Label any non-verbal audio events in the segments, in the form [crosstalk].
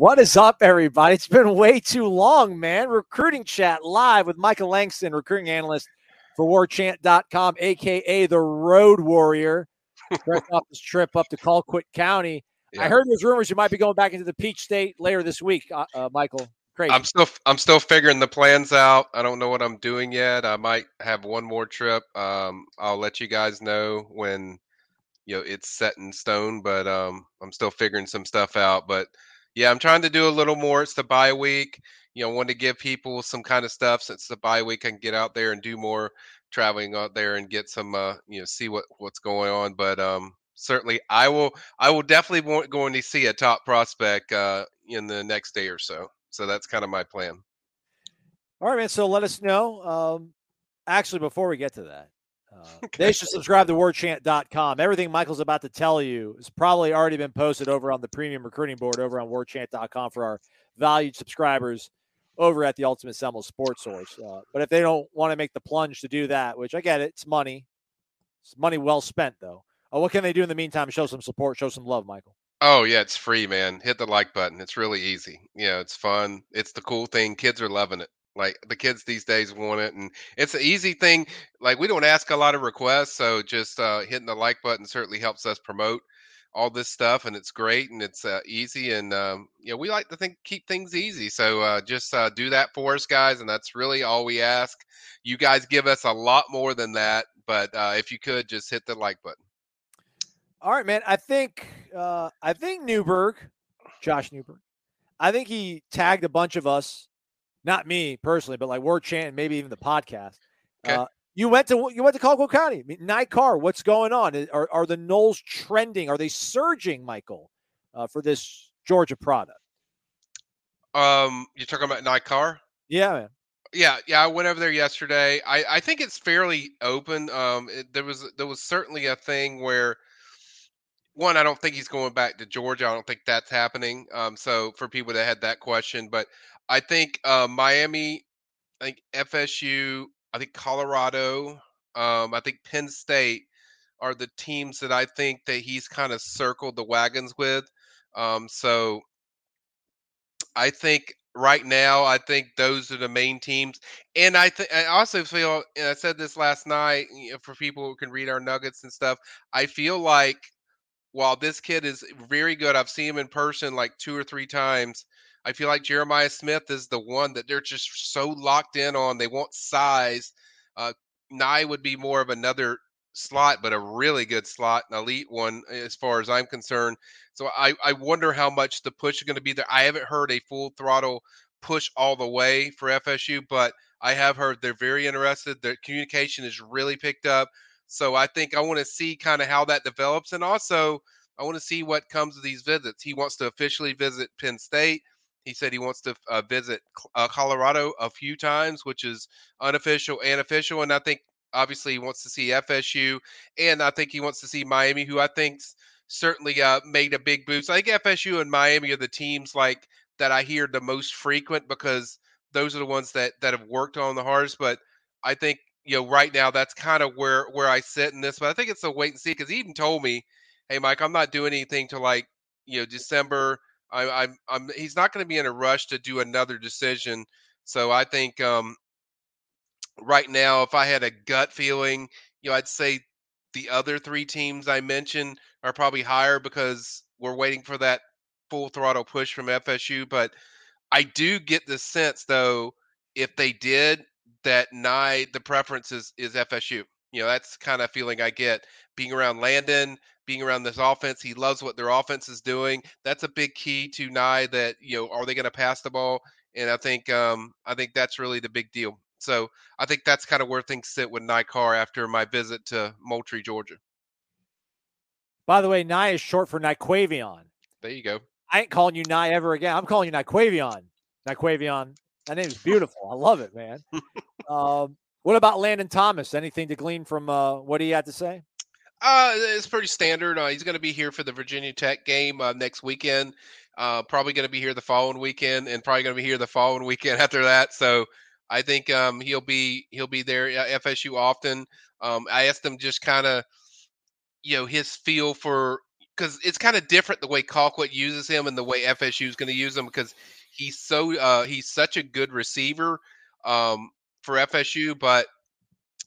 What is up, everybody? It's been way too long, man. Recruiting chat live with Michael Langston, recruiting analyst for warchant.com, aka the Road Warrior. [laughs] Fresh off this trip up to Colquitt County. Yeah. I heard there's rumors you might be going back into the Peach State later this week, uh, uh, Michael. Crazy. I'm still I'm still figuring the plans out. I don't know what I'm doing yet. I might have one more trip. Um, I'll let you guys know when you know it's set in stone. But um, I'm still figuring some stuff out. But yeah, I'm trying to do a little more. It's the bye week. You know, want to give people some kind of stuff since the bye week. I can get out there and do more traveling out there and get some uh, you know see what what's going on. But um, certainly, I will I will definitely want going to see a top prospect uh, in the next day or so. So that's kind of my plan. All right, man. So let us know. Um, actually, before we get to that, uh, [laughs] they should subscribe to warchant.com. Everything Michael's about to tell you has probably already been posted over on the premium recruiting board over on warchant.com for our valued subscribers over at the Ultimate Seminole Sports Source. Uh, but if they don't want to make the plunge to do that, which I get it, it's money. It's money well spent, though. Uh, what can they do in the meantime? Show some support, show some love, Michael. Oh yeah, it's free, man. Hit the like button. It's really easy. Yeah, it's fun. It's the cool thing. Kids are loving it. Like the kids these days want it, and it's an easy thing. Like we don't ask a lot of requests, so just uh, hitting the like button certainly helps us promote all this stuff, and it's great and it's uh, easy. And um, know, we like to think keep things easy, so uh, just uh, do that for us, guys. And that's really all we ask. You guys give us a lot more than that, but uh, if you could just hit the like button. All right, man. I think uh, I think Newberg, Josh Newberg, I think he tagged a bunch of us, not me personally, but like Warchant and maybe even the podcast. Okay. Uh, you went to you went to Colquitt County, I mean, Nye Carr. What's going on? Are are the Noles trending? Are they surging, Michael, uh, for this Georgia product? Um, you're talking about Nye Carr? Yeah, man. Yeah, yeah. I went over there yesterday. I, I think it's fairly open. Um, it, there was there was certainly a thing where one, I don't think he's going back to Georgia. I don't think that's happening. Um, so for people that had that question, but I think uh, Miami, I think FSU, I think Colorado, um, I think Penn State are the teams that I think that he's kind of circled the wagons with. Um, so I think right now, I think those are the main teams. And I think I also feel, and I said this last night you know, for people who can read our nuggets and stuff. I feel like while this kid is very good, I've seen him in person like two or three times. I feel like Jeremiah Smith is the one that they're just so locked in on. They want size. Uh, Nye would be more of another slot, but a really good slot, an elite one as far as I'm concerned. So I, I wonder how much the push is going to be there. I haven't heard a full throttle push all the way for FSU, but I have heard they're very interested. Their communication is really picked up. So I think I want to see kind of how that develops. And also, I want to see what comes of these visits. He wants to officially visit Penn State. He said he wants to uh, visit uh, Colorado a few times, which is unofficial and official. And I think obviously he wants to see FSU, and I think he wants to see Miami, who I think certainly uh, made a big boost. I think FSU and Miami are the teams like that I hear the most frequent because those are the ones that that have worked on the hardest. But I think you know right now that's kind of where where I sit in this. But I think it's a wait and see because he even told me, hey, Mike, I'm not doing anything to like you know December. I, I'm, I'm he's not going to be in a rush to do another decision. So I think um, right now, if I had a gut feeling, you know, I'd say the other three teams I mentioned are probably higher because we're waiting for that full throttle push from FSU. But I do get the sense, though, if they did, that Nye the preference is is FSU. You know, that's kind of feeling I get being around Landon, being around this offense. He loves what their offense is doing. That's a big key to Nye. That you know, are they going to pass the ball? And I think um, I think that's really the big deal. So I think that's kind of where things sit with Nye Carr after my visit to Moultrie, Georgia. By the way, Nye is short for Nyquavion. There you go. I ain't calling you Nye ever again. I'm calling you Nyquavion. Nyquavion. That name is beautiful. I love it, man. [laughs] um, what about Landon Thomas? Anything to glean from uh, what he had to say? Uh, it's pretty standard. Uh, he's going to be here for the Virginia Tech game uh, next weekend. Uh, probably going to be here the following weekend, and probably going to be here the following weekend [laughs] after that. So I think um, he'll be he'll be there at FSU often. Um, I asked him just kind of, you know, his feel for because it's kind of different the way Colquitt uses him and the way FSU is going to use him because he's so uh, he's such a good receiver um, for FSU, but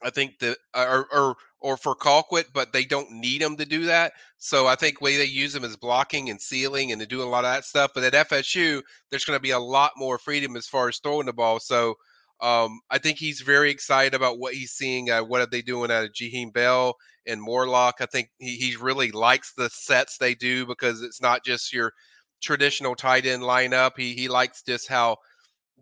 I think that or, or or for Colquitt, but they don't need him to do that. So I think way they use him is blocking and sealing and to do a lot of that stuff. But at FSU, there's going to be a lot more freedom as far as throwing the ball. So um, I think he's very excited about what he's seeing. Uh, what are they doing out of Jaheim Bell and Morlock? I think he, he really likes the sets they do because it's not just your traditional tight end lineup. He he likes just how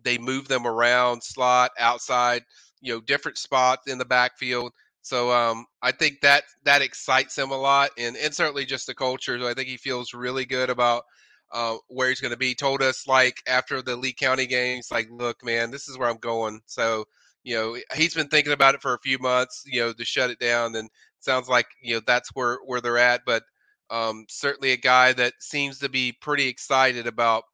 they move them around, slot, outside, you know, different spots in the backfield. So um, I think that that excites him a lot, and and certainly just the culture. So I think he feels really good about uh, where he's going to be. Told us like after the Lee County games, like, look, man, this is where I'm going. So you know, he's been thinking about it for a few months, you know, to shut it down. And sounds like you know that's where where they're at. But um, certainly a guy that seems to be pretty excited about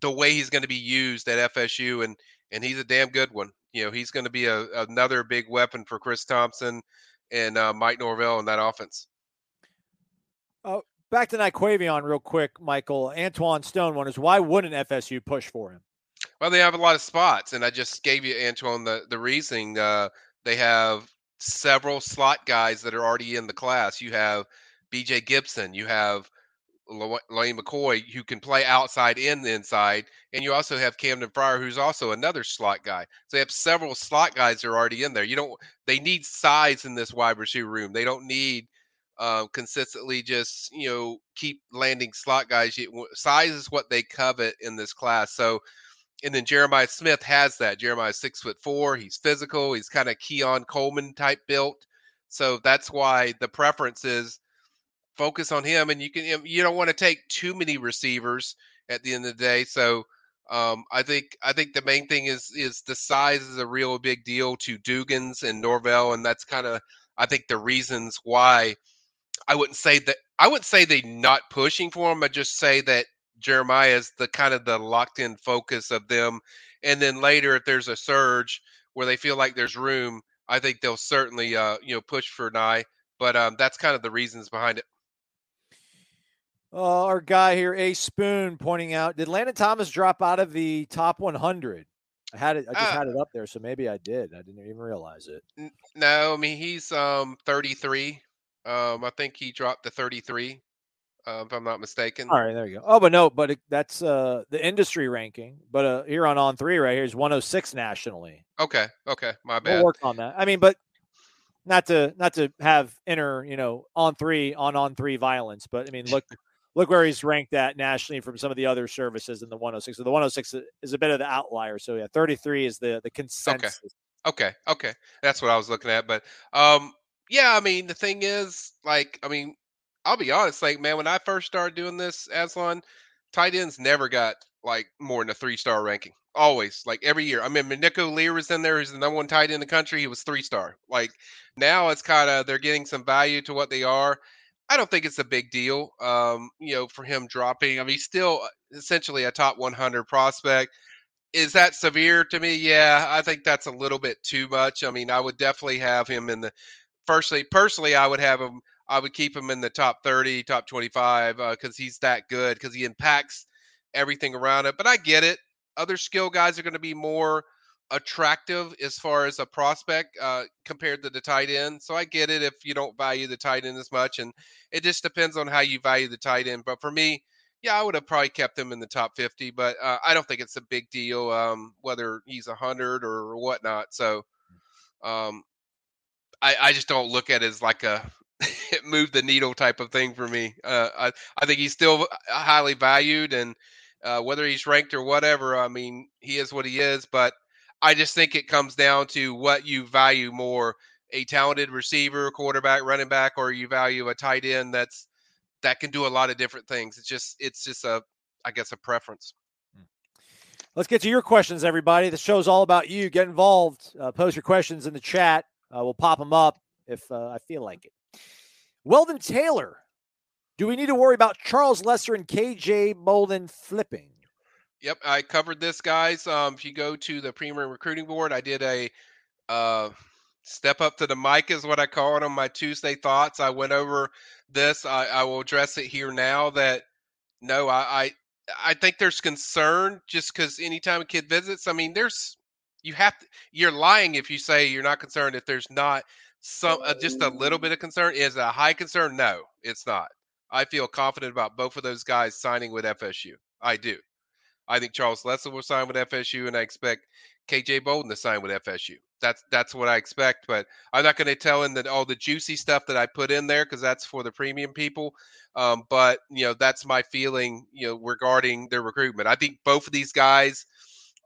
the way he's going to be used at FSU, and and he's a damn good one. You know, he's going to be a, another big weapon for Chris Thomsen and uh, Mike Norvell in that offense. Oh, Back to Nyquavion real quick, Michael. Antoine Stone wonders why wouldn't FSU push for him? Well, they have a lot of spots, and I just gave you Antoine the the reasoning. Uh, they have several slot guys that are already in the class. You have B.J. Gibson. You have Lane McCoy, who can play outside and inside, and you also have Camden Fryer, who's also another slot guy. So they have several slot guys that are already in there. You don't. They need size in this wide receiver room. They don't need uh, consistently just you know keep landing slot guys. Size is what they covet in this class. So, and then Jeremiah Smith has that. Jeremiah six foot four. He's physical. He's kind of Keon Coleman type built. So that's why the preference is focus on him. And you can you don't want to take too many receivers at the end of the day. So. Um, I think I think the main thing is is the size is a real big deal to Dugans and Norvell, and that's kind of I think the reasons why I wouldn't say that I wouldn't say they not pushing for him. I just say that Jeremiah is the kind of the locked in focus of them. And then later, if there's a surge where they feel like there's room, I think they'll certainly uh, you know push for Nye. But um, that's kind of the reasons behind it. Uh, our guy here, A Spoon, pointing out: Did Landon Thomas drop out of the top 100? I had it. I just uh, had it up there, so maybe I did. I didn't even realize it. No, I mean he's um 33 um, I think he dropped to 33, uh, if I'm not mistaken. All right, there you go. Oh, but no, but it, that's uh, the industry ranking. But uh, here on On Three, right here is 106 nationally. Okay, okay, my bad. We'll work on that. I mean, but not to not to have inner, you know, on three on on three violence, but I mean, look. Look where he's ranked at nationally from some of the other services in the 106. So the 106 is a bit of the outlier. So yeah, 33 is the the consensus. Okay. Okay. Okay. That's what I was looking at. But um yeah, I mean, the thing is, like, I mean, I'll be honest, like, man, when I first started doing this, Aslan, tight ends never got like more than a three star ranking. Always, like every year. I mean, Nico Lear was in there. He's the number one tight end in the country. He was three star. Like now, it's kind of they're getting some value to what they are. I don't think it's a big deal, um, you know, for him dropping. I mean, he's still uh, essentially a top 100 prospect. Is that severe to me? Yeah, I think that's a little bit too much. I mean, I would definitely have him in the firstly, personally, I would have him. I would keep him in the top 30, top 25 because uh, he's that good because he impacts everything around it. But I get it. Other skill guys are going to be more attractive as far as a prospect uh, compared to the tight end. So I get it if you don't value the tight end as much, and it just depends on how you value the tight end. But for me, yeah, I would have probably kept him in the top 50, but uh, I don't think it's a big deal um, whether he's a hundred or whatnot. So um, I, I just don't look at it as like a [laughs] move the needle type of thing for me. Uh, I, I think he's still highly valued, and uh, whether he's ranked or whatever, I mean, he is what he is. But I just think it comes down to what you value more a talented receiver, quarterback, running back, or you value a tight end that's that can do a lot of different things. It's just it's just a I guess a preference. Hmm. Let's get to your questions, everybody. The show's all about you. Get involved. Uh, post your questions in the chat. Uh, we'll pop them up if uh, I feel like it. Weldon Taylor, do we need to worry about Charles Lester and KJ Bolden flipping? Yep, I covered this, guys. Um, if you go to the Premier Recruiting Board, I did a uh, step up to the mic, is what I call it on my Tuesday thoughts. I went over this. I, I will address it here now. That no, I I, I think there's concern just because anytime a kid visits, I mean, there's you have to, you're lying if you say you're not concerned if there's not some uh, just a little bit of concern. Is a high concern? No, it's not. I feel confident about both of those guys signing with FSU. I do. I think Charles Lester will sign with FSU, and I expect KJ Bolden to sign with FSU. That's that's what I expect. But I'm not going to tell him that all the juicy stuff that I put in there because that's for the premium people. Um, but you know, that's my feeling. You know, regarding their recruitment. I think both of these guys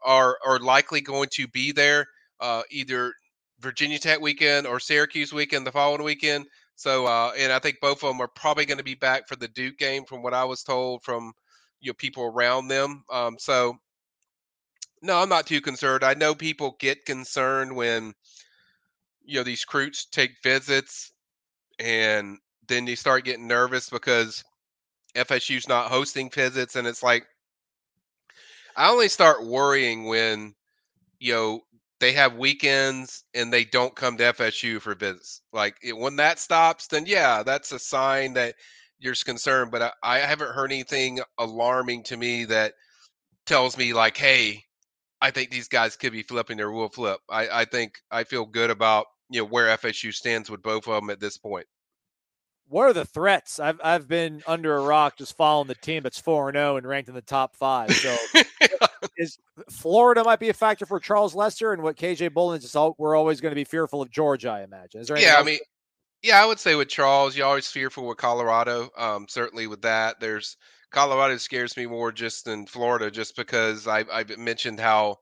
are are likely going to be there uh, either Virginia Tech weekend or Syracuse weekend the following weekend. So, uh, and I think both of them are probably going to be back for the Duke game, from what I was told from you know people around them. Um, so no, I'm not too concerned. I know people get concerned when you know these recruits take visits and then they start getting nervous because FSU's not hosting visits and it's like I only start worrying when you know they have weekends and they don't come to FSU for visits. Like it, when that stops, then yeah, that's a sign that you're concerned, but I, I haven't heard anything alarming to me that tells me like, hey, I think these guys could be flipping their will flip. I, I think I feel good about you know where FSU stands with both of them at this point. What are the threats? I've I've been under a rock just following the team that's four and zero oh and ranked in the top five. So [laughs] is Florida might be a factor for Charles Lester and what KJ Bolden is. All, we're always going to be fearful of Georgia. I imagine. Is there? Yeah, I mean, yeah, I would say with Charles, you're always fearful with Colorado. Um, certainly with that, there's Colorado scares me more just than Florida, just because I, I've mentioned how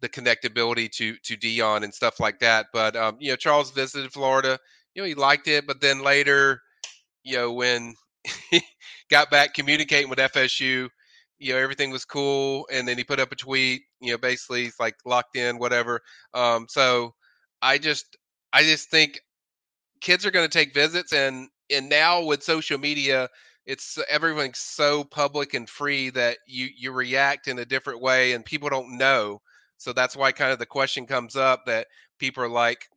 the connectability to to Deion and stuff like that. But um, you know, Charles visited Florida. You know, he liked it, but then later, you know, when he [laughs] got back communicating with FSU, you know, everything was cool, and then he put up a tweet. You know, basically, it's like locked in, whatever. Um, so I just, I just think kids are going to take visits and and now with social media it's everything's so public and free that you you react in a different way and people don't know. So that's why kind of the question comes up that people are like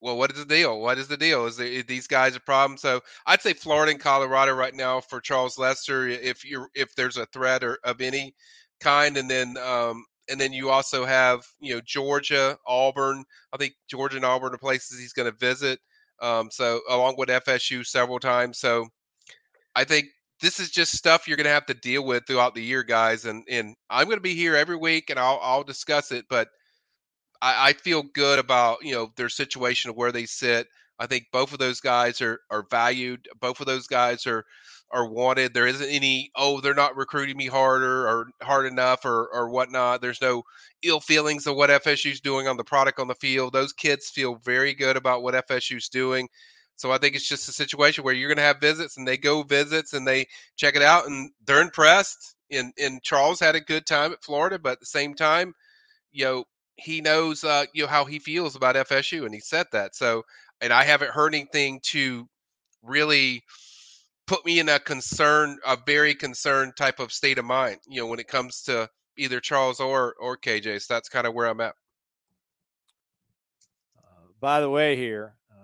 well what is the deal? What is the deal? Is, there, is these guys a problem? So i'd say florida and colorado right now for charles lester if you if there's a threat or of any kind and then um and then you also have you know georgia auburn. I think georgia and auburn are places he's going to visit um, so along with FSU several times. So I think this is just stuff you're going to have to deal with throughout the year, guys. And and I'm going to be here every week, and I'll I'll discuss it. But I, I feel good about you know their situation of where they sit. I think both of those guys are are valued. Both of those guys are are wanted. There isn't any, oh, they're not recruiting me harder or hard enough or or whatnot. There's no ill feelings of what FSU's doing on the product on the field. Those kids feel very good about what FSU's doing. So I think it's just a situation where you're going to have visits and they go visits and they check it out and they're impressed. And and Charles had a good time at Florida, but at the same time, you know, he knows uh, you know how he feels about FSU and he said that. So and I haven't heard anything to really put me in a concern, a very concerned type of state of mind. You know, when it comes to either Charles or or KJ. So that's kind of where I'm at. Uh, by the way, here, uh,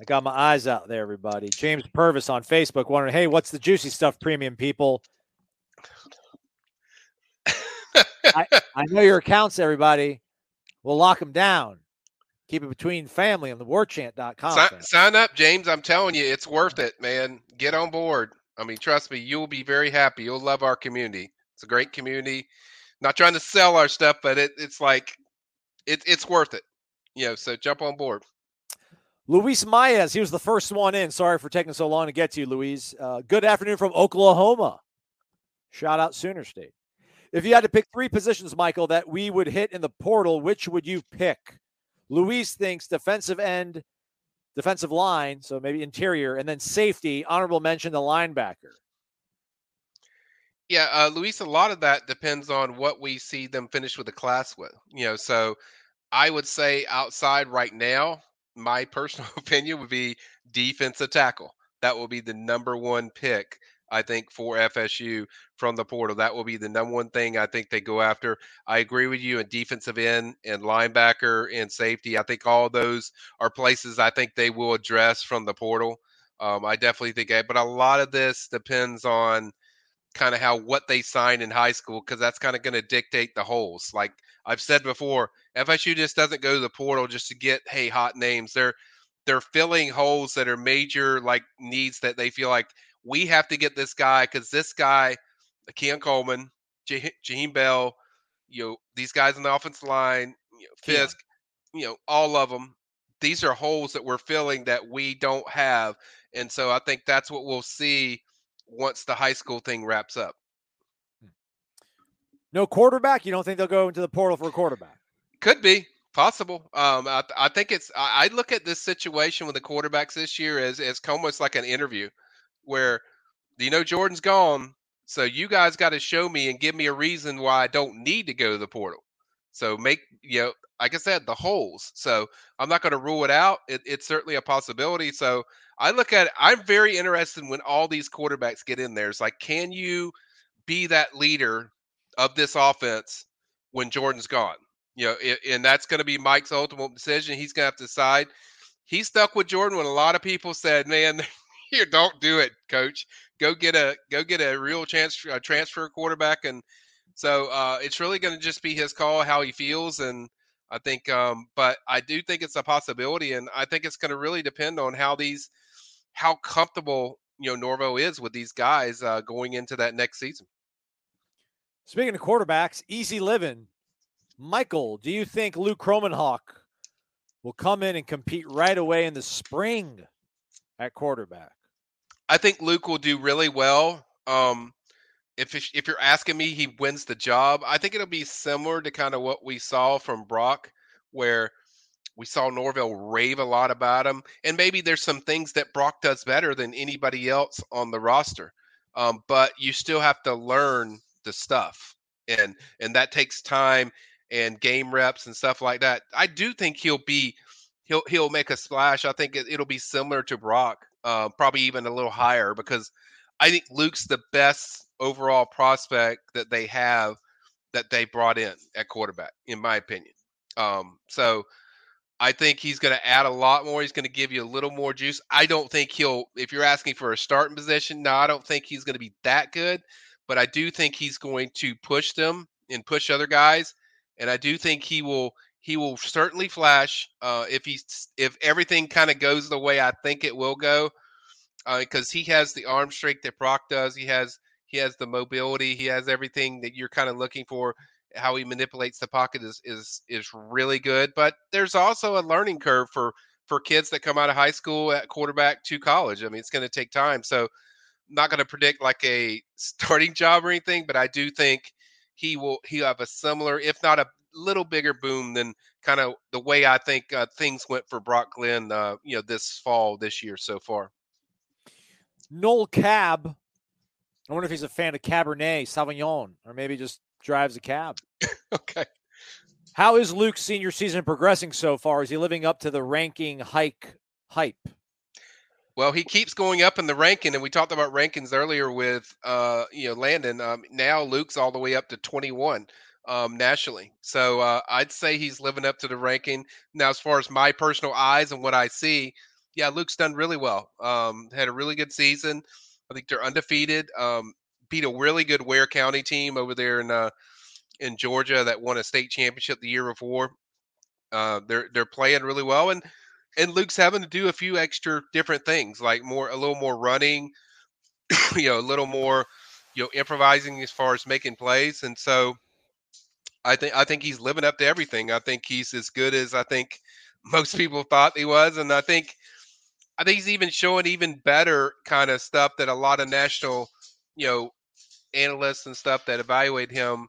I got my eyes out there, everybody. James Purvis on Facebook wondering, hey, what's the juicy stuff premium, people? [laughs] I, I know your accounts, everybody. We'll lock them down. Keep it between family on the warchant.com. Sign, sign up, James. I'm telling you, it's worth it, man. Get on board. I mean, trust me, you'll be very happy. You'll love our community. It's a great community. Not trying to sell our stuff, but it, it's like it, it's worth it. You know, so jump on board. Luis Maez, he was the first one in. Sorry for taking so long to get to you, Luis. Uh, good afternoon from Oklahoma. Shout out Sooner State. If you had to pick three positions, Michael, that we would hit in the portal, which would you pick? Luis thinks defensive end, defensive line, so maybe interior, and then safety. Honorable mention the linebacker. Yeah, uh, Luis, a lot of that depends on what we see them finish with the class with. You know, so I would say outside right now, my [laughs] personal opinion would be defensive tackle. That will be the number one pick, I think, for FSU from the portal. That will be the number one thing I think they go after. I agree with you in defensive end and linebacker and safety. I think all those are places I think they will address from the portal. Um, I definitely think, that, but a lot of this depends on kind of how what they sign in high school because that's kind of going to dictate the holes. Like I've said before, FSU just doesn't go to the portal just to get hey hot names. They're they're filling holes that are major like needs that they feel like we have to get this guy because this guy, Keon Coleman, Jaheim Bell, you know these guys on the offensive line, you know, Fisk, Keon. you know all of them. These are holes that we're filling that we don't have, and so I think that's what we'll see once the high school thing wraps up. No quarterback. You don't think they'll go into the portal for a quarterback? Could be possible. Um, I, I think it's. I, I, look at this situation with the quarterbacks this year as as almost like an interview, where you know Jordan's gone, so you guys got to show me and give me a reason why I don't need to go to the portal. So make you know, like I said, the holes. So I'm not going to rule it out. It, it's certainly a possibility. So I look at it, I'm very interested when all these quarterbacks get in there. It's like, can you be that leader of this offense when Jordan's gone? You know, it, and that's going to be Mike's ultimate decision. He's going to have to decide. He stuck with Jordan when a lot of people said, "Man, here, don't do it, coach. Go get a go get a real chance a transfer quarterback." And so uh, it's really going to just be his call how he feels and. I think, um, but I do think it's a possibility, and I think it's going to really depend on how these how comfortable you know Norvell is with these guys uh, going into that next season. Speaking of quarterbacks, easy living. Michael, do you think Luke Kromenhoek will come in and compete right away in the spring at quarterback? I think Luke will do really well. Um, if if you're asking me, he wins the job. I think it'll be similar to kind of what we saw from Brock, where we saw Norvell rave a lot about him, and maybe there's some things that Brock does better than anybody else on the roster. Um, but you still have to learn the stuff, and and that takes time and game reps and stuff like that. I do think he'll be he'll he'll make a splash. I think it, will be similar to Brock, uh, probably even a little higher because I think Luke's the best overall prospect that they have that they brought in at quarterback, in my opinion. Um, so I think he's going to add a lot more. He's going to give you a little more juice. I don't think he'll, if you're asking for a starting position, no, I don't think he's going to be that good, but I do think he's going to push them and push other guys. And I do think he will, he will certainly flash uh, if he's, if everything kind of goes the way I think it will go, because uh, he has the arm strength that Brock does. He has, he has the mobility. He has everything that you're kind of looking for how he manipulates the pocket is is is really good. But there's also a learning curve for for kids that come out of high school at quarterback to college. I mean, it's going to take time. So, not going to predict like a [laughs] starting job or anything, but I do think he will he have a similar, if not a little bigger boom than kind of the way I think uh, things went for Brock Glenn, uh, you know, this fall this year so far. Noel Cab. I wonder if he's a fan of Cabernet Sauvignon, or maybe just drives a cab. [laughs] okay. How is Luke's senior season progressing so far? Is he living up to the ranking hike hype? Well, he keeps going up in the ranking, and we talked about rankings earlier with uh, you know Landon. Um, now Luke's all the way up to 21 um, nationally, so uh, I'd say he's living up to the ranking. Now, as far as my personal eyes and what I see, yeah, Luke's done really well. Um, had a really good season. I think they're undefeated. Um, beat a really good Ware County team over there in uh, in Georgia that won a state championship the year before. Uh, they're they're playing really well, and and Luke's having to do a few extra different things, like more a little more running, [coughs] you know, a little more, you know, improvising as far as making plays, and so I think I think he's living up to everything. I think he's as good as I think [laughs] most people thought he was, and I think I think he's even showing even better kind of stuff that a lot of national, you know, analysts and stuff that evaluate him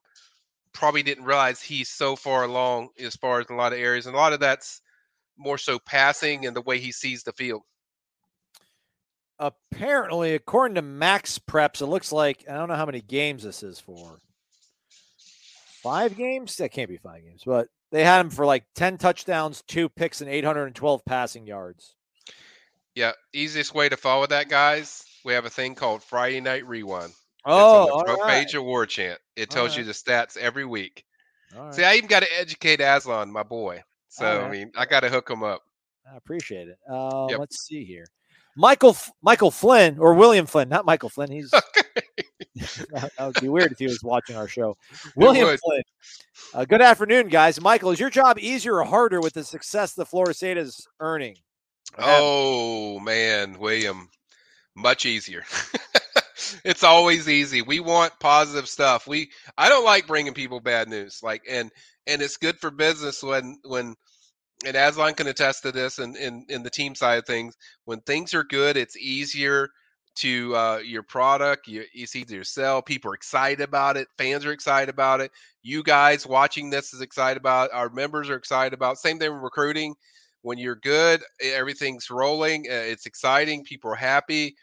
probably didn't realize he's so far along as far as a lot of areas, and a lot of that's more so passing and the way he sees the field. Apparently, according to Max Preps, it looks like I don't know how many games this is for. Five games? That can't be five games, but they had him for like 10 touchdowns, two picks, and 812 passing yards. Yeah, easiest way to follow that, guys. We have a thing called Friday Night Rewind. Oh, it's on the right. page of Warchant. It tells right. you the stats every week. All See. I even got to educate Aslan, my boy. So I mean, I got to hook him up. I appreciate it. Uh, Yep. Let's see here. Michael Michael Flynn or William Flynn, not Michael Flynn. He's [laughs] [laughs] that would be weird if he was watching our show. [laughs] William. Flynn. Uh, good afternoon, guys. Michael, is your job easier or harder with the success the Florida State is earning? Oh man, William, much easier. [laughs] it's always easy. We want positive stuff. We I don't like bringing people bad news. Like and and it's good for business when when and Aslan can attest to this and in, in the team side of things. When things are good, it's easier to uh, your product. You, it's easier to sell. People are excited about it. Fans are excited about it. You guys watching this is excited about. It. Our members are excited about. it. Same thing with recruiting. When you're good, everything's rolling. uh, It's exciting. People are happy,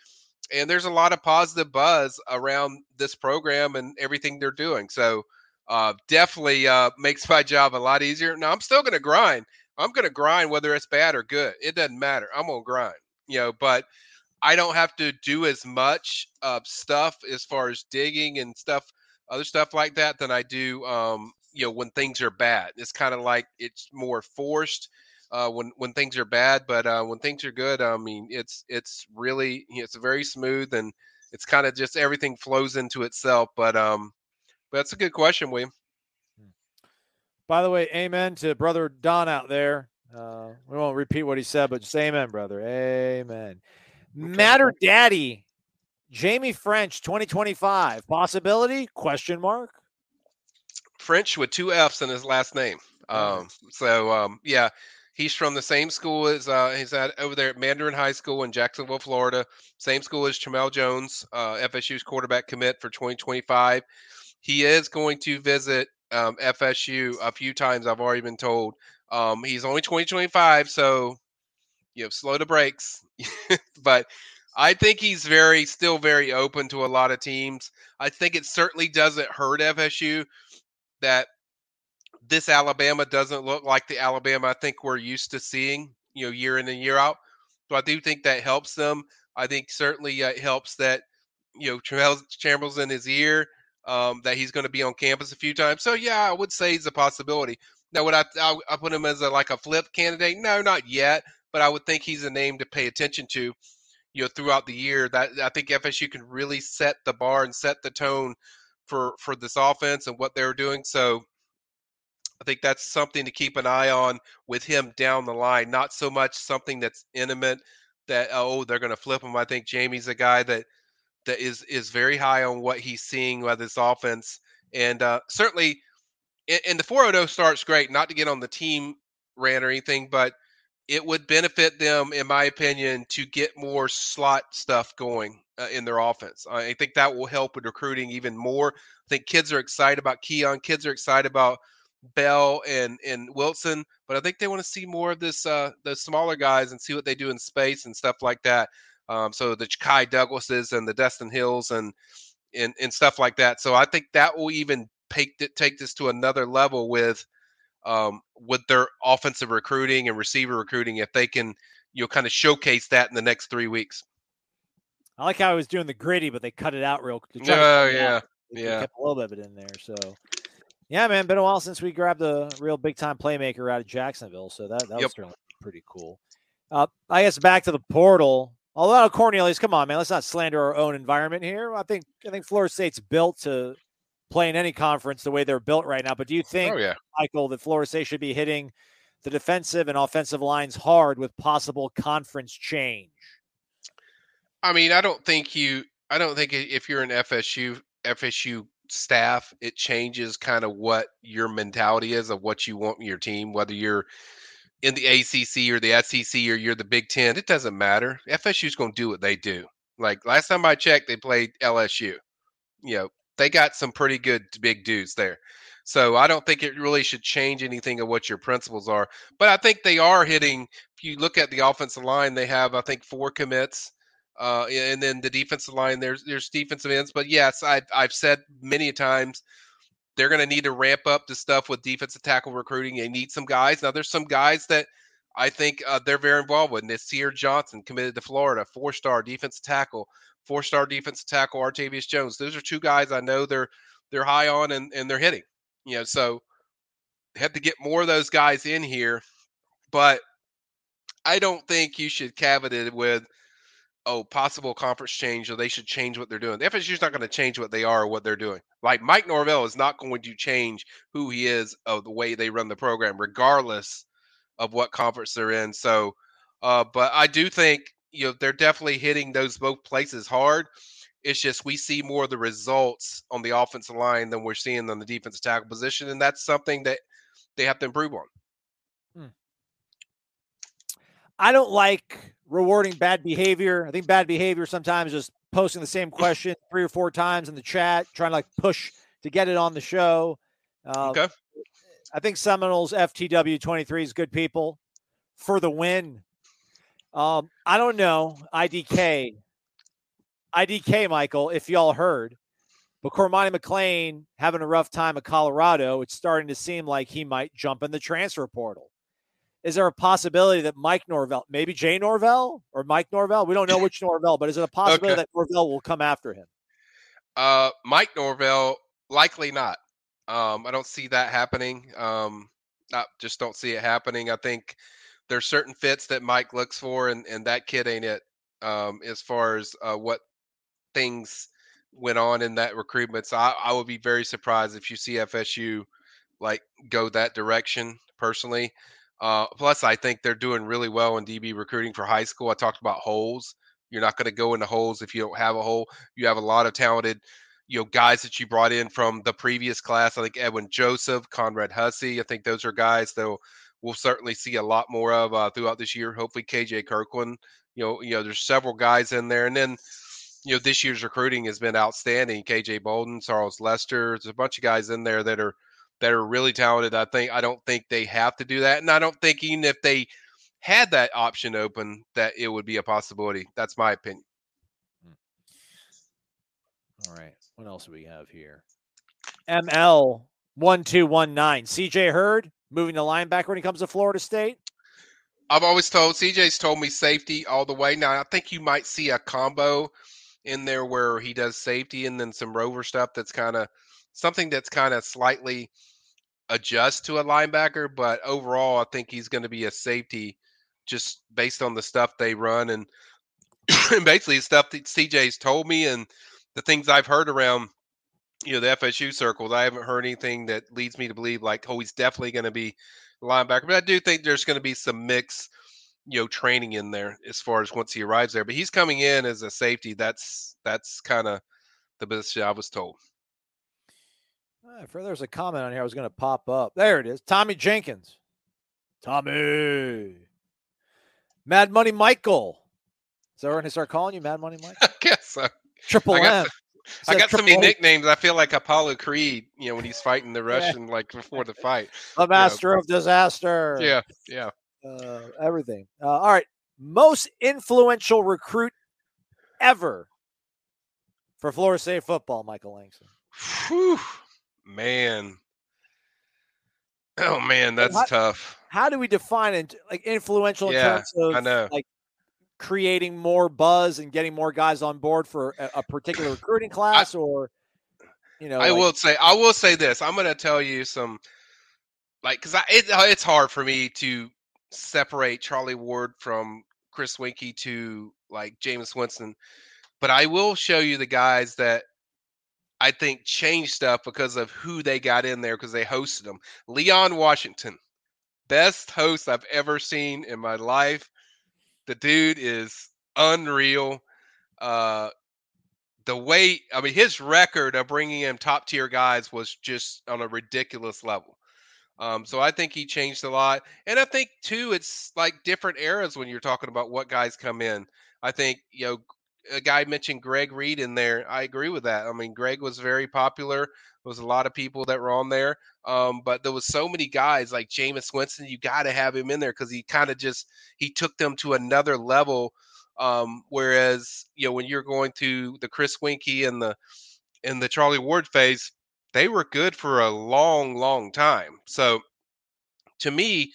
and there's a lot of positive buzz around this program and everything they're doing. So uh, definitely uh, makes my [laughs] job a lot easier. Now I'm still going to grind. I'm going to grind whether it's bad or good. It doesn't matter. I'm going to grind. You know, but I don't have to do as much uh, stuff as far as digging and stuff, other stuff like that, than I do. Um, you know, when things are bad, it's kind of like it's more forced uh, when when things are bad. But uh, when things are good, I mean, it's it's really you know, it's very smooth and it's kind of just everything flows into itself. But um, but that's a good question, William. By the way, amen to brother Don out there. Uh, we won't repeat what he said, but just amen, brother. Amen. Matter Daddy, Jaime Ffrench, 2025 possibility? Question mark. Ffrench with two F's in his last name. Um, so um, yeah, he's from the same school as uh, he's at over there at Mandarin High School in Jacksonville, Florida. Same school as Tramell Jones, uh, FSU's quarterback commit for 2025. He is going to visit um, FSU a few times. I've already been told. Um, he's only 2025, so you know, slow the brakes. [laughs] but I think he's very, still very open to a lot of teams. I think it certainly doesn't hurt FSU that this Alabama doesn't look like the Alabama I think we're used to seeing, you know, year in and year out. So I do think that helps them. I think certainly uh, it helps that, you know, Chamberlain's in his ear, um, that he's going to be on campus a few times. So yeah, I would say he's a possibility. Now, would I, I, I put him as a, like a flip candidate? No, not yet. But I would think he's a name to pay attention to, you know, throughout the year. That I think FSU can really set the bar and set the tone for for this offense and what they're doing. So I think that's something to keep an eye on with him down the line. Not so much something that's intimate that oh they're going to flip him. I think Jamie's a guy that that is is very high on what he's seeing with this offense, and uh, certainly, and, the 4-0 starts great. Not to get on the team rant or anything, but it would benefit them, in my opinion, to get more slot stuff going uh, in their offense. I think that will help with recruiting even more. I think kids are excited about Keon. Kids are excited about Bell and and Wilson, but I think they want to see more of this uh the smaller guys and see what they do in space and stuff like that. Um, so the Kai Douglases and the Destyn Hills and and and stuff like that. So I think that will even take take this to another level with um with their offensive recruiting and receiver recruiting if they can you know kind of showcase that in the next three weeks. I like how I was doing the gritty, but they cut it out real quick. Oh yeah, yeah. kept a little bit of it in there. So, yeah, man, been a while since we grabbed a real big time playmaker out of Jacksonville. So that, that was Yep. certainly pretty cool. Uh, I guess back to the portal. Although Cornelius, come on, man, let's not slander our own environment here. I think I think Florida State's built to play in any conference the way they're built right now. But do you think, oh, yeah. Michael, that Florida State should be hitting the defensive and offensive lines hard with possible conference change? I mean, I don't think you. I don't think if you're an FSU FSU staff, it changes kind of what your mentality is of what you want in your team, whether you're in the ACC or the SEC or you're the Big Ten. It doesn't matter. FSU's going to do what they do. Like last time I checked, they played LSU. You know, they got some pretty good big dudes there. So I don't think it really should change anything of what your principles are. But I think they are hitting. If you look at the offensive line, they have I think four commits. Uh, and then the defensive line, there's there's defensive ends. But yes, I, I've said many times they're going to need to ramp up the stuff with defensive tackle recruiting. They need some guys. Now there's some guys that I think uh, they're very involved with. Nasir Johnson committed to Florida, four star defensive tackle, four star defensive tackle Artavius Jones. Those are two guys I know they're they're high on and, and they're hitting. You know, so have to get more of those guys in here. But I don't think you should caveat it with oh, possible conference change or they should change what they're doing. The FSU's not going to change what they are or what they're doing. Like Mike Norvell is not going to change who he is of the way they run the program, regardless of what conference they're in. So, uh, but I do think you know they're definitely hitting those both places hard. It's just we see more of the results on the offensive line than we're seeing on the defensive tackle position, and that's something that they have to improve on. Hmm. I don't like rewarding bad behavior. I think bad behavior sometimes just posting the same [laughs] question three or four times in the chat, trying to like push to get it on the show. Uh, okay. I think Seminoles FTW 23 is good people for the win. Um, I don't know. IDK. IDK, Michael, if y'all heard, but Cormani McClain having a rough time at Colorado, it's starting to seem like he might jump in the transfer portal is there a possibility that Mike Norvell, maybe Jay Norvell or Mike Norvell, we don't know which Norvell, but is it a possibility okay. that Norvell will come after him? Uh, Mike Norvell, likely not. Um, I don't see that happening. Um, not just don't see it happening. I think there's certain fits that Mike looks for, and and that kid ain't it. Um, as far as uh, what things went on in that recruitment, so I, I would be very surprised if you see FSU like go that direction personally. Uh, plus, I think they're doing really well in DB recruiting for high school. I talked about holes. You're not going to go into holes if you don't have a hole. You have a lot of talented, you know, guys that you brought in from the previous class. I think Edwin Joseph, Conrad Hussey. I think those are guys that we'll certainly see a lot more of uh, throughout this year. Hopefully, KJ Kirkland. You know, you know, there's several guys in there, and then you know, this year's recruiting has been outstanding. KJ Bolden, Charles Lester. There's a bunch of guys in there that are that are really talented. I think I don't think they have to do that, and I don't think even if they had that option open, that it would be a possibility. That's my opinion. Hmm. All right, what else do we have here? ML one two one nine. CJ Heard moving the linebacker when he comes to Florida State. I've always told CJ's told me safety all the way. Now I think you might see a combo in there where he does safety and then some rover stuff that's kind of something that's kind of slightly adjust to a linebacker, but overall, I think he's going to be a safety just based on the stuff they run and, [coughs] basically stuff that CJ's told me and the things I've heard around you know the FSU circles. I haven't heard anything that leads me to believe like oh he's definitely going to be linebacker, but I do think there's going to be some mix you know training in there as far as once he arrives there. But he's coming in as a safety. That's that's kind of the best I was told. Ah, I Right, for there's a comment on here I was going to pop up. There it is. Tommy Jenkins. Tommy. Mad Money Michael. Is that when I start calling you Mad Money Michael? [laughs] I guess so. Triple I M. I got so many nicknames. I feel like Apollo Creed, you know, when he's fighting the Russian, like before the fight. [laughs] The master you know. of disaster. Yeah, yeah. Uh, everything. Uh, all right. Most influential recruit ever for Florida State football, Michael Langston. Whew. Man. Oh man, that's how, tough. How do we define it? Like influential yeah, in terms of I know. like creating more buzz and getting more guys on board for a, a particular recruiting class, I, or you know? I like, will say, I will say this. I'm going to tell you some, like, because it, uh, it's hard for me to separate Charlie Ward from Chris Weinke to like Jameis Winston, but I will show you the guys that I think changed stuff because of who they got in there because they hosted them. Leon Washington, best host I've ever seen in my life. The dude is unreal. Uh, the way I mean, his record of bringing in top tier guys was just on a ridiculous level. Um, so I think he changed a lot, and I think too, it's like different eras when you're talking about what guys come in. I think you know, a guy mentioned Greg Reed in there. I agree with that. I mean, Greg was very popular. There was a lot of people that were on there, um, but there was so many guys like Jameis Winston. You got to have him in there because he kind of just he took them to another level um, whereas you know when you're going to the Chris Weinke and the and the Charlie Ward phase, they were good for a long, long time. So to me,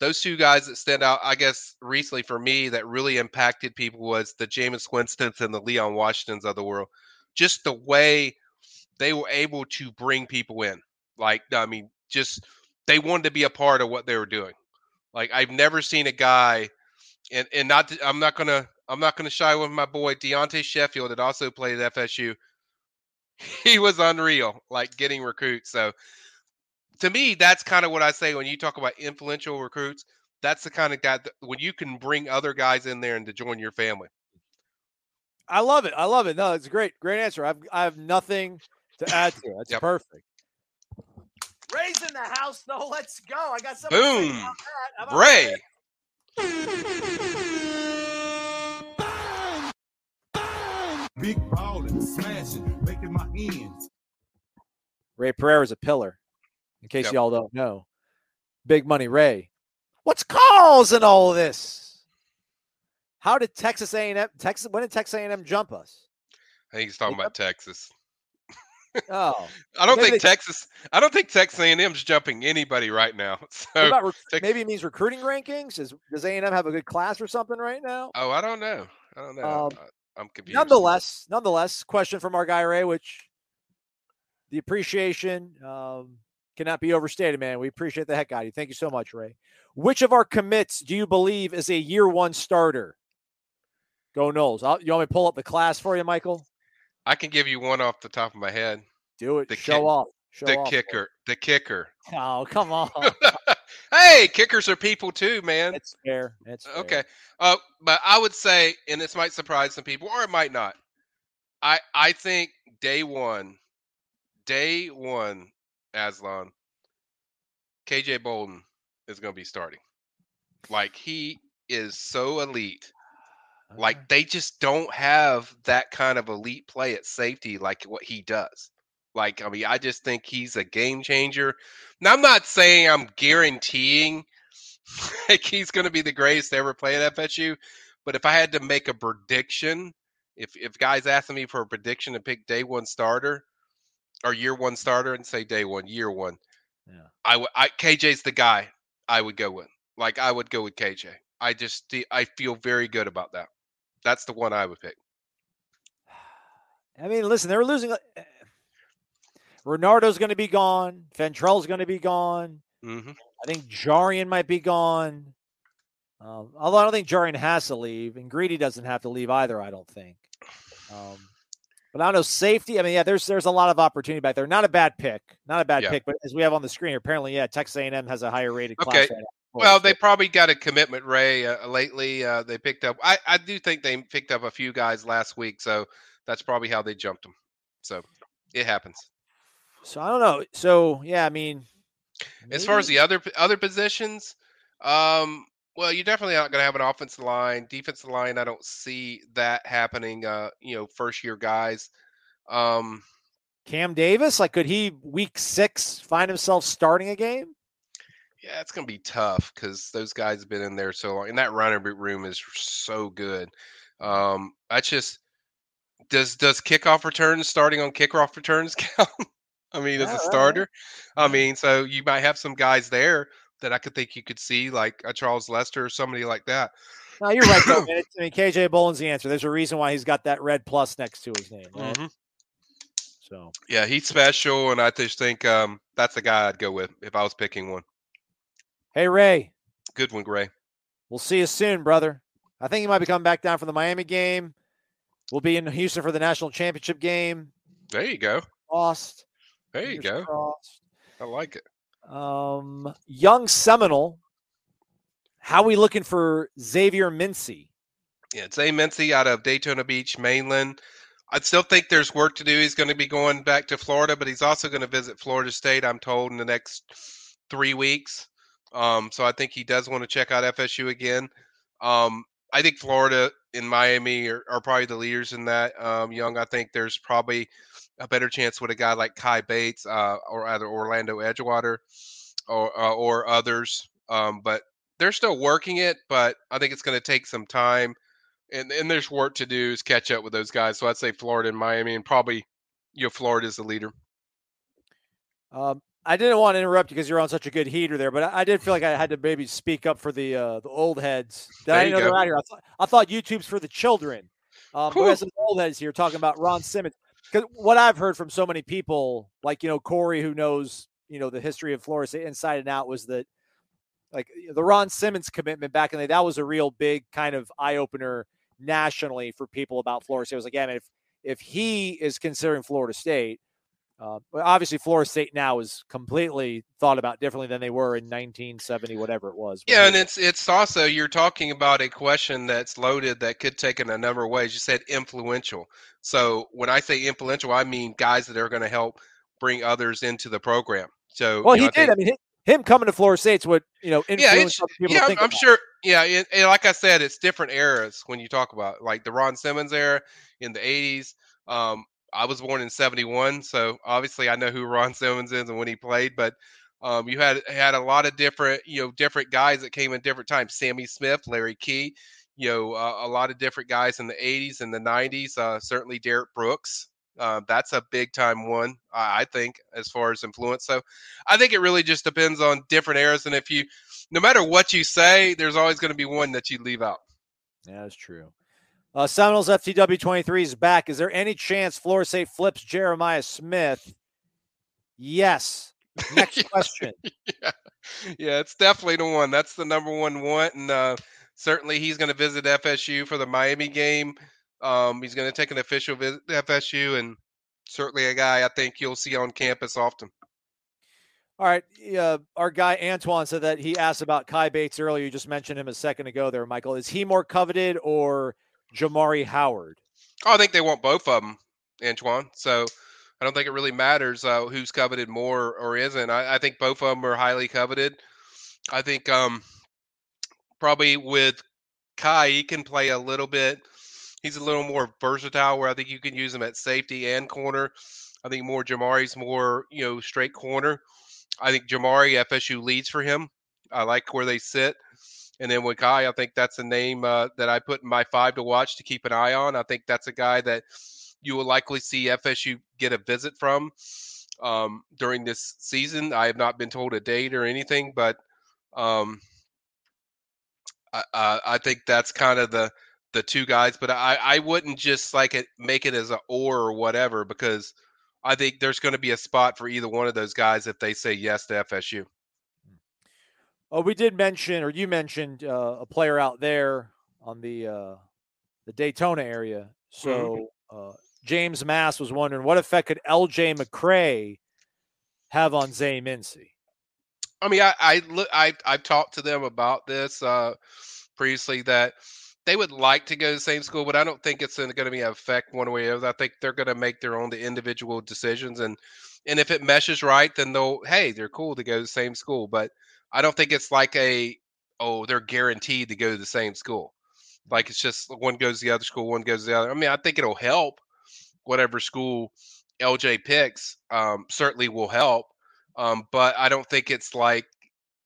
those two guys that stand out, I guess recently for me that really impacted people was the Jameis Winstons and the Leon Washingtons of the world. Just the way they were able to bring people in. Like, I mean, just they wanted to be a part of what they were doing. Like I've never seen a guy and and not I'm not gonna I'm not gonna shy with my boy Deontay Sheffield that also played at FSU. [laughs] He was unreal, like getting recruits. So to me, that's kind of what I say when you talk about influential recruits. That's the kind of guy that when you can bring other guys in there and to join your family. I love it. I love it. No, it's a great, great answer. I've I have nothing to add to it. That's yep. perfect. Ray's in the house, though. Let's go. I got something. Boom. Ray. Big ballin', smashing, making my ends. Ray Pereira is a pillar, in case yep. y'all don't know. Big money Ray. What's causing all this? How did Texas A&M Texas when did Texas A&M jump us? I think he's talking they about Texas. Oh, I don't think they, Texas. I don't think Texas A&M's jumping anybody right now. [laughs] So rec- maybe it means recruiting rankings. Is does A&M have a good class or something right now? Oh, I don't know. I don't know. Um, I'm confused. Nonetheless, nonetheless, question from our guy Ray, which the appreciation um, cannot be overstated, man. We appreciate the heck out of you. Thank you so much, Ray. Which of our commits do you believe is a year one starter? Go Noles. I'll, you want me to pull up the class for you, Michael? I can give you one off the top of my head. Do it. The Show kick, off. Show the off kicker. The kicker. [laughs] Oh, come on. [laughs] hey, kickers are people too, man. It's fair. It's fair. okay. Uh, but I would say, and this might surprise some people, or it might not. I I think day one, day one, Aslan, KJ Bolden is going to be starting. Like he is so elite. Like they just don't have that kind of elite play at safety like what he does. Like, I mean, I just think he's a game changer. Now, I'm not saying I'm guaranteeing [laughs] like he's going to be the greatest to ever play at FSU, but if I had to make a prediction, if if guys asking me for a prediction to pick day one starter or year one starter and say day one, year one, yeah, I would. I KJ's the guy I would go with. Like I would go with KJ. I just I feel very good about that. That's the one I would pick. [sighs] I mean, listen, they were losing. Eh, Renardo's going to be gone. Fentrell's going to be gone. Mm-hmm. I think Jarrian might be gone. Um, although I don't think Jarrian has to leave, and Greedy doesn't have to leave either. I don't think. Um, but I don't know safety. I mean, yeah, there's there's a lot of opportunity back there. Not a bad pick, not a bad yeah. pick. But as we have on the screen, apparently, yeah, Texas A&M has a higher rated okay. class. Well, they probably got a commitment, Ray, uh, lately. Uh, they picked up. I, I do think they picked up a few guys last week, so that's probably how they jumped them. So it happens. So I don't know. So yeah, I mean, maybe. as far as the other other positions, um, well, you're definitely not going to have an offensive line, defensive line. I don't see that happening. Uh, you know, first year guys. Um, Cam Davis, like, could he week six find himself starting a game? Yeah, it's going to be tough because those guys have been in there so long, and that running boot room is so good. Um, that's just does does kickoff returns starting on kickoff returns [laughs] count? I mean, as a starter. I mean, so you might have some guys there that I could think you could see, like a Charles Lester or somebody like that. No, you're right, though, [coughs] man. I mean, KJ Bolden's the answer. There's a reason why he's got that red plus next to his name. Right? Mm-hmm. So yeah, he's special, and I just think um, that's the guy I'd go with if I was picking one. Hey, Ray. Good one, Ray. We'll see you soon, brother. I think he might be coming back down from the Miami game. We'll be in Houston for the national championship game. There you go. Lost. There you go. Crossed. I like it. Um, young Seminole. How are we looking for Xavier Mincy? Yeah, Zay Mincy out of Daytona Beach, mainland. I still think there's work to do. He's going to be going back to Florida, but he's also going to visit Florida State, I'm told, in the next three weeks. Um, so I think he does want to check out FSU again. Um, I think Florida and Miami are, are probably the leaders in that. Um, Young, I think there's probably a better chance with a guy like Kai Bates uh, or either Orlando Edgewater or uh, or others. Um, but they're still working it, but I think it's going to take some time, and and there's work to do is catch up with those guys. So I'd say Florida and Miami, and probably you know Florida is the leader. Um, I didn't want to interrupt you because you're on such a good heater there, but I, I, did feel like I had to maybe speak up for the uh, the old heads. Did I know they're out here? I, th- I, thought YouTube's for the children. Um, cool. some old heads here talking about Ron Simmons. Because what I've heard from so many people, like you know Corey, who knows you know the history of Florida State inside and out, was that like the Ron Simmons commitment back in the day, that was a real big kind of eye opener nationally for people about Florida State. It was like, yeah, man, if if he is considering Florida State, uh, but obviously, Florida State now is completely thought about differently than they were in 1970, whatever it was. Yeah, and it's it's also you're talking about a question that's loaded that could take in a number of ways. You said influential. So when I say influential, I mean guys that are going to help bring others into the program. So well, he know, did. I, think, I mean, him coming to Florida State's what you know influence yeah, people. Yeah, I'm, I'm sure. Yeah, it, and like I said, it's different eras when you talk about like the Ron Simmons era in the 80s. Um, I was born in '71, so obviously I know who Ron [laughs] Simmons is and when he played. But um, you had had a lot of different, you know, different guys that came in different times. Sammy Smith, Larry Key, you know, uh, a lot of different guys in the '80s and the '90s. Uh, certainly Derrick Brooks. Uh, that's a big time one, I think, as far as influence. So I think it really just depends on different eras. And if you, no matter what you say, there's always going to be one that you leave out. Yeah, that's true. Uh, Seminoles FTW 23 is back. Is there any chance Florida State flips Jeremiah Smith? Yes. [laughs] Next question. yeah. [laughs] yeah, it's definitely the one. That's the number one want. And uh, certainly he's going to visit FSU for the Miami game. Um, he's going to take an official visit to FSU and certainly a guy I think you'll see on campus often. All right. Uh, our guy Antoine said that he asked about Kai Bates earlier. You just mentioned him a second ago there, Michael. Is he more coveted or – Jamari Howard? Oh, I think they want both of them, Antoine. So I don't think it really matters uh, who's coveted more or isn't. I, I, think both of them are highly coveted. I think um, probably with Kai, he can play a little bit. He's a little more versatile, where I think you can use him at safety and corner. I think more Jamari's more you know straight corner. I think Jamari FSU leads for him. I like where they sit. And then with Kai, I think that's a name uh, that I put in my five to watch to keep an eye on. I think that's a guy that you will likely see FSU get a visit from um, during this season. I have not been told a date or anything, but um, I, I, think that's kind of the the two guys. But I, I wouldn't just like it make it as a or or whatever because I think there's going to be a spot for either one of those guys if they say yes to FSU. Oh, we did mention, or you mentioned uh, a player out there on the uh, the Daytona area. So mm-hmm. uh, James Mass was wondering what effect could L.J. McCray have on Zay Mincy? I mean, I I look, I I've talked to them about this uh, previously that they would like to go to the same school, but I don't think it's going to be an effect one way or the other. I think they're going to make their own the individual decisions, and and if it meshes right, then they'll hey, they're cool to go to the same school, but I don't think it's like a oh they're guaranteed to go to the same school. Like it's just one goes to the other school, one goes to the other. I mean, I think it'll help whatever school LJ picks. Um, certainly will help, um, but I don't think it's like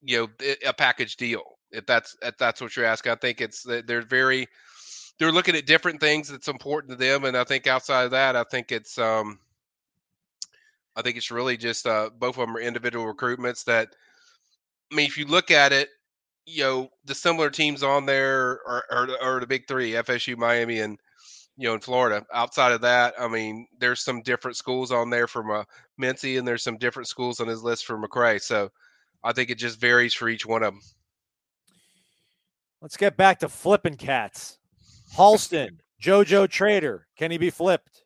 you know a package deal. If that's if that's what you're asking, I think it's they're very they're looking at different things that's important to them, and I think outside of that, I think it's um, I think it's really just uh, both of them are individual recruitments that I mean, if you look at it, you know, the similar teams on there are, are, are the big three: FSU, Miami, and you know, in Florida. Outside of that, I mean, there's some different schools on there from uh, Mincy, and there's some different schools on his list for McCray. So I think it just varies for each one of them. Let's get back to flipping cats. Halston, [laughs] JoJo Trader, can he be flipped?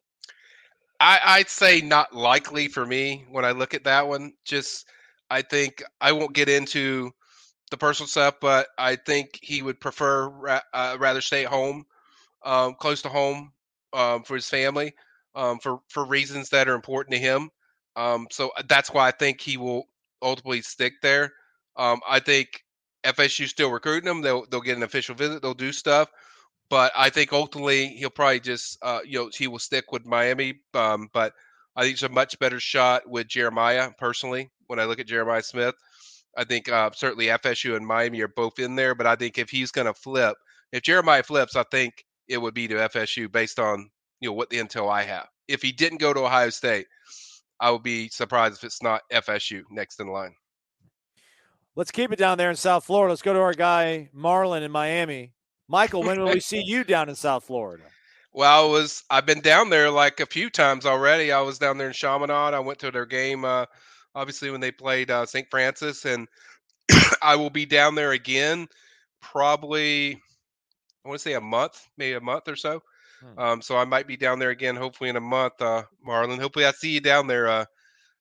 I, I'd say not likely for me when I look at that one. Just, I think I won't get into the personal stuff, but I think he would prefer ra- uh, rather stay at home, um, close to home um, for his family, um, for for reasons that are important to him. Um, so uh, that's why I think he will ultimately stick there. Um, I think FSU still recruiting him. They'll they'll get an official visit. They'll do stuff, but I think ultimately he'll probably just uh, you know he will stick with Miami. Um, but I think it's a much better shot with Jeremiah personally. When I look at Jeremiah Smith, I think uh, certainly FSU and Miami are both in there. But I think if he's going to flip, if Jeremiah flips, I think it would be to FSU based on you know what the intel I have. If he didn't go to Ohio State, I would be surprised if it's not FSU next in line. Let's keep it down there in South Florida. Let's go to our guy Marlon in Miami. Michael, when will we see [laughs] you down in South Florida? Well, I was I've been down there like a few times already. I was down there in Chaminade. I went to their game, uh, obviously when they played uh, St. Francis, and [coughs] I will be down there again, probably I want to say a month, maybe a month or so. Hmm. Um, so I might be down there again, hopefully in a month, uh, Marlon. Hopefully I see you down there. Uh,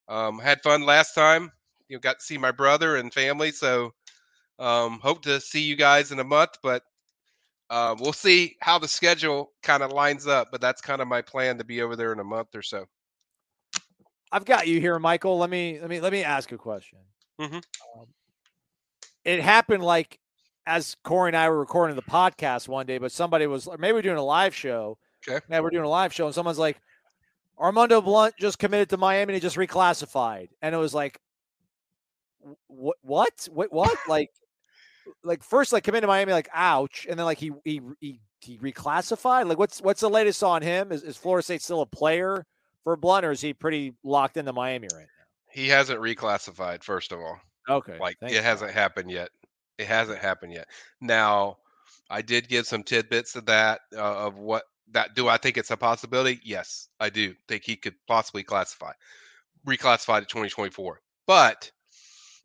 um, had fun last time. You know, got to see my brother and family. So um, hope to see you guys in a month. But uh, we'll see how the schedule kind of lines up. But that's kind of my plan to be over there in a month or so. I've got you here, Michael. Let me let me let me ask a question. Mm-hmm. Um, it happened like as Corey and I were recording the podcast one day, but somebody was maybe we're doing a live show. Okay. Yeah, we're doing a live show, and someone's like, Armondo Blount just committed to Miami and he just reclassified. And it was like, what, what, what, what? like, like first, like come into Miami, like, ouch. And then like he, he, he, he reclassified. Like, what's, what's the latest on him? Is, is Florida State still a player for Blount or is he pretty locked into Miami right now? He hasn't reclassified, first of all. Okay. Like, it hasn't happened yet. It hasn't happened yet. Now, I did give some tidbits of that uh, of what that do I think it's a possibility? Yes, I do think he could possibly classify, reclassify to 2024. But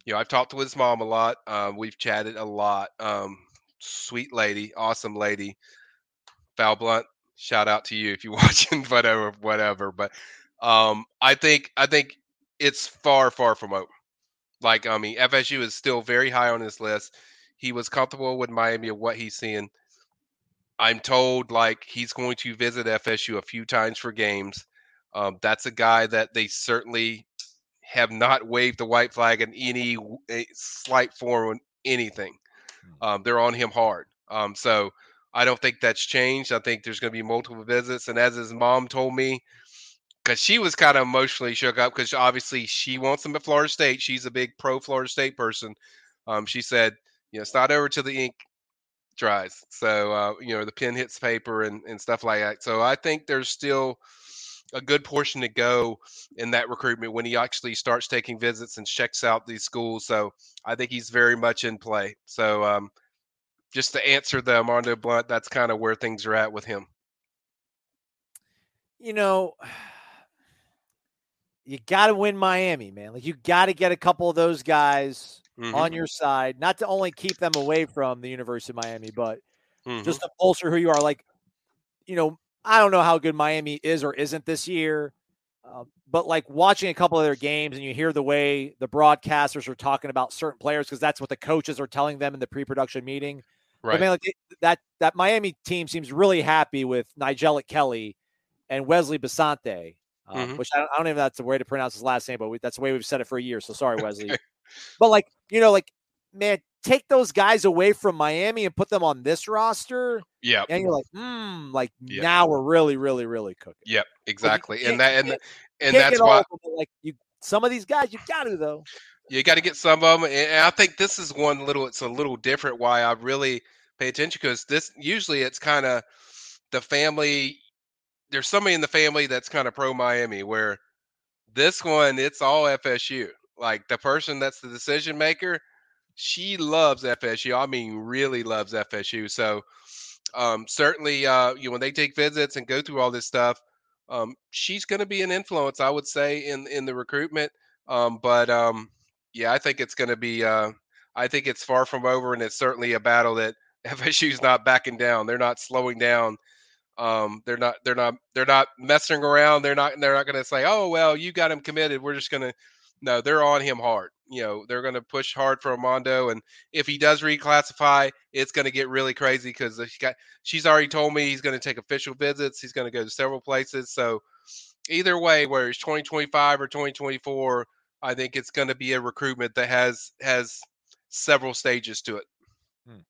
you know, I've talked to his mom a lot. Um, we've chatted a lot. Um, sweet lady, awesome lady. Val Blount, shout out to you if you're [laughs] watching, whatever, whatever. But um, I think I think it's far, far from over. Like, I mean, FSU is still very high on his list. He was comfortable with Miami of what he's seeing. I'm told like he's going to visit FSU a few times for games. Um, that's a guy that they certainly have not waved the white flag in any slight form on anything. Hmm. Um, they're on him hard. Um, so I don't think that's changed. I think there's going to be multiple visits. And as his mom told me, because she was kind of emotionally shook up because obviously she wants him at Florida State. She's a big pro Florida State person. Um, she said, you know, it's not over till the ink dries. So uh, you know the pen hits paper and and stuff like that. So I think there's still a good portion to go in that recruitment when he actually starts taking visits and checks out these schools. So I think he's very much in play. So um, just to answer the Armondo Blount, that's kind of where things are at with him. You know, you got to win Miami, man. Like you got to get a couple of those guys mm-hmm. on your side, not to only keep them away from the University of Miami, but mm-hmm. just to bolster who you are. Like, you know, I don't know how good Miami is or isn't this year, uh, but like watching a couple of their games and you hear the way the broadcasters are talking about certain players because that's what the coaches are telling them in the pre-production meeting. Right. I mean, like that that Miami team seems really happy with Nigel Kelly and Wesley Bissainthe, uh, mm-hmm. which I don't, I don't, even know that's the way to pronounce his last name, but we, that's the way we've said it for a year. So sorry, Wesley. [laughs] But like, you know, like, man, take those guys away from Miami and put them on this roster. Yeah. And you're like, hmm, like yep. now we're really, really, really cooking. Yep, exactly. and that and and that's why them, like you some of these guys you gotta though. You got to get some of them, and I think this is one little. It's a little different. Why I really pay attention because this usually it's kind of the family. There's somebody in the family that's kind of pro Miami, where this one it's all FSU. Like the person that's the decision maker, she loves FSU. I mean, really loves FSU. So um, certainly, uh, you know, when they take visits and go through all this stuff, um, she's going to be an influence, I would say, in in the recruitment. Um, but um, yeah, I think it's going to be. Uh, I think it's far from over, and it's certainly a battle that [laughs] FSU's not backing down. They're not slowing down. Um, they're not. They're not. They're not messing around. They're not. They're not going to say, "Oh well, you got him committed. We're just going to." No, they're on him hard. You know, they're going to push hard for Armondo, and if he does reclassify, it's going to get really crazy because got. She's already told me he's going to take official visits. He's going to go to several places. So, either way, whether it's 2025 or 2024, I think it's going to be a recruitment that has has several stages to it. Hmm.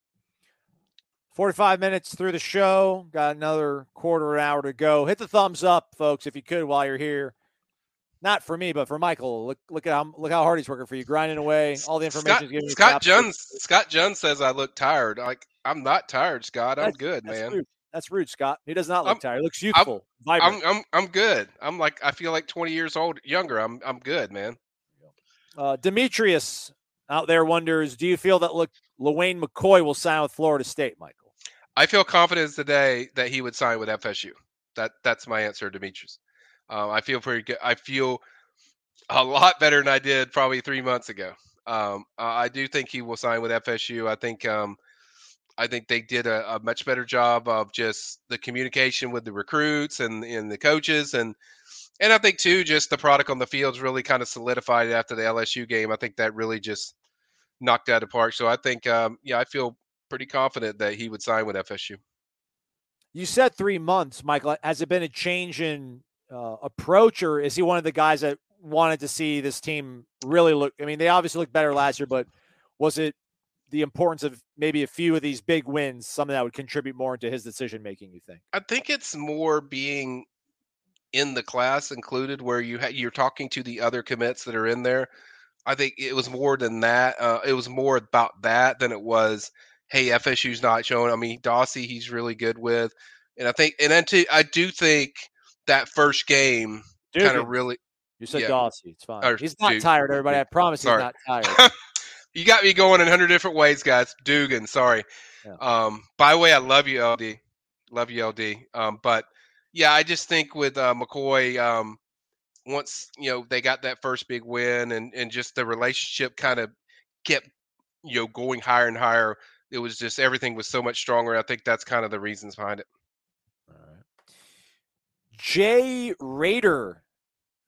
45 minutes through the show. Got another quarter an hour to go. Hit the thumbs up, folks, if you could while you're here. Not for me, but for Michael. Look, look at how look how hard he's working for you, grinding away. All the information. Scott, Scott Jones. Scott Jones says I look tired. Like I'm not tired, Scott. I'm that's, good, that's man. Rude. That's rude, Scott. He does not look I'm, tired. He looks youthful, I'm, vibrant. I'm, I'm I'm good. I'm like I feel like 20 years old, younger. I'm I'm good, man. Uh, Demetrius out there wonders, do you feel that look Lawayne McCoy will sign with Florida State, Michael? I feel confident today that he would sign with FSU. That that's my answer, Demetrius. Um, I feel pretty good. I feel a lot better than I did probably three months ago. Um, I do think he will sign with FSU. I think um, I think they did a, a, much better job of just the communication with the recruits and, and the coaches and and I think too just the product on the field is really kind of solidified after the LSU game. I think that really just knocked out of park. So I think um, yeah, I feel pretty confident that he would sign with FSU. You said three months, Michael. Has it been a change in uh, approach, or is he one of the guys that wanted to see this team really look? I mean, they obviously looked better last year, but was it the importance of maybe a few of these big wins something that would contribute more into his decision making? You think? I think it's more being in the class included, where you ha- you're talking to the other commits that are in there. I think it was more than that. Uh, it was more about that than it was hey, FSU's not showing. I mean, Dossie, he's really good with, and I think, and then I do think that first game kind of really. You said yeah. Dossie. It's fine. Or, he's not tired, everybody. I promise sorry. he's not tired. [laughs] you got me going in hundred different ways, guys. Dugan, sorry. Yeah. Um, by the way, I love you, LD. Love you, LD. Um, but yeah, I just think with uh, McCoy, um, once you know they got that first big win, and and just the relationship kind of kept you know going higher and higher it was just everything was so much stronger. I think that's kind of the reasons behind it. Jay Raider,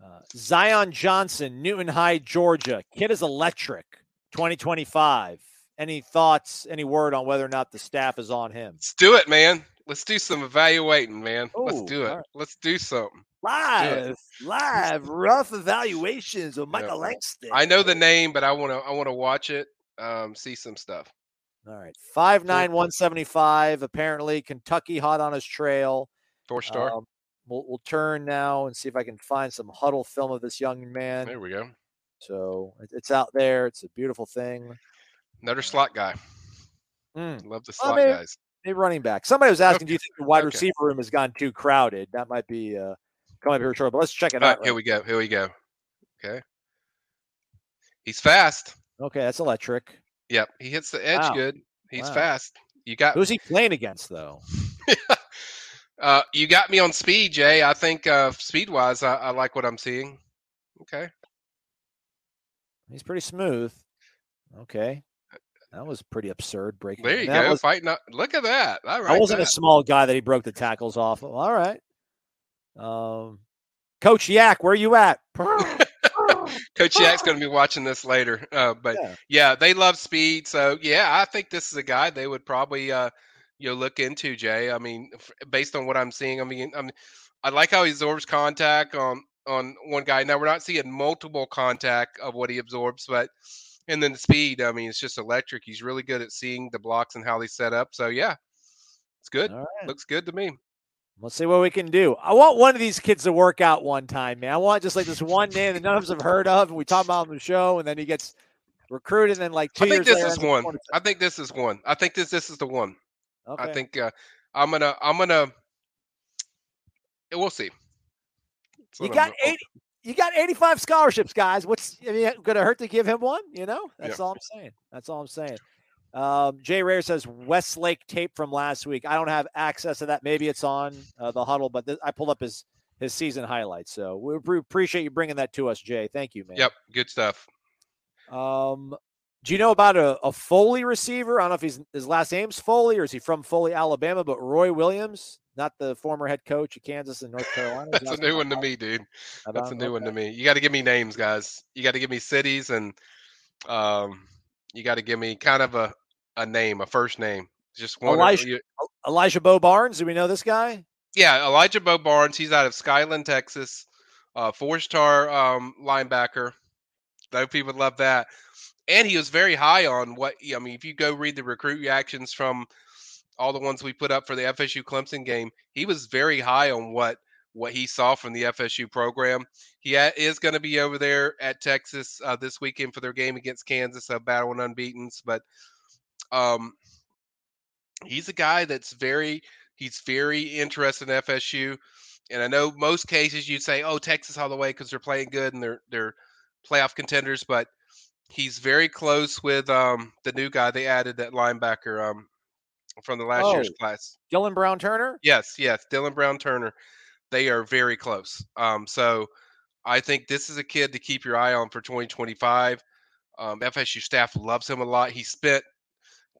uh, Zion Johnson, Newton High, Georgia. Kid is electric. 2025. Any thoughts? Any word on whether or not the staff is on him? Let's do it, man. Let's do some evaluating, man. Ooh, Let's do it. Right. Let's do something. Live, live, rough evaluations of Michael yeah. Langston. I know the name, but I want to. I want to watch it. Um, see some stuff. All right. Five nine one seventy five. Apparently, Kentucky hot on his trail. Four star. Um, we'll, we'll turn now and see if I can find some huddle film of this young man. There we go. So it's out there. It's a beautiful thing. Another slot guy. Mm. Love the slot guys. A running back. Somebody was asking, okay. do you think the wide okay. receiver room has gone too crowded? That might be uh, coming up here short, but let's check it All out. Right, here we go. Here we go. Okay. He's fast. Okay, that's electric. Yep, he hits the edge wow. good. He's wow. fast. You got who's he playing against though? [laughs] uh, you got me on speed, Jay. I think uh, speed wise, I, I like what I'm seeing. Okay, he's pretty smooth. Okay, that was pretty absurd breaking. There you that go, was, fighting up. Look at that. I wasn't that. a small guy that he broke the tackles off. All right. Um, Coach Yak, where are you at? [laughs] Coach Yak's going to be watching this later. Uh, but yeah. yeah. they love speed. So yeah, I think this is a guy they would probably uh, you know look into. Jay, I mean, based on what I'm seeing, I mean, I mean, I like how he absorbs contact on on one guy. Now we're not seeing multiple contact of what he absorbs, but and then the speed. I mean, it's just electric. He's really good at seeing the blocks and how they set up. So yeah, it's good. Right. Looks good to me. Let's see what we can do. I want one of these kids to work out one time, man. I want just like this one name that none of us have heard of, and we talk about on the show, and then he gets recruited, and then like two I think this is one. I think this is one. I think this this is the one. Okay. I think uh, I'm gonna I'm gonna. We'll see. You got eighty. You got 85 scholarships, guys. What's I mean, going to hurt to give him one? You know, that's yeah. all I'm saying. That's all I'm saying. Um, Jay Rare says Westlake tape from last week. I don't have access to that. Maybe it's on uh, the huddle, but th- I pulled up his his season highlights. So we appreciate you bringing that to us, Jay. Thank you, man. Yep, good stuff. Um, Do you know about a, a Foley receiver? I don't know if he's his last name's Foley or is he from Foley, Alabama, but Roy Williams, not the former head coach of Kansas and North Carolina. [laughs] That's a new one to me, dude. That's a new okay. one to me. You got to give me names, guys. You got to give me cities and um, you got to give me kind of a, a name, a first name. Just one. Elijah, you, Elijah Bo Barnes. Do we know this guy? Yeah, Elijah Bo Barnes. He's out of Skyland, Texas. Uh, four-star um, linebacker. I hope people love that, and he was very high on what. I mean, if you go read the recruit reactions from all the ones we put up for the FSU Clemson game, he was very high on what what he saw from the FSU program. He is going to be over there at Texas uh, this weekend for their game against Kansas, a battle and unbeaten's. But um, he's a guy that's very he's very interested in FSU. And I know most cases you'd say, "Oh, Texas all the way" because they're playing good and they're they're playoff contenders. But he's very close with um, the new guy they added, that linebacker um, from the last oh, year's class, Dylan Brown Turner. Yes, yes, Dylan Brown Turner. They are very close. Um, so I think this is a kid to keep your eye on for 2025. Um, FSU staff loves him a lot. He spent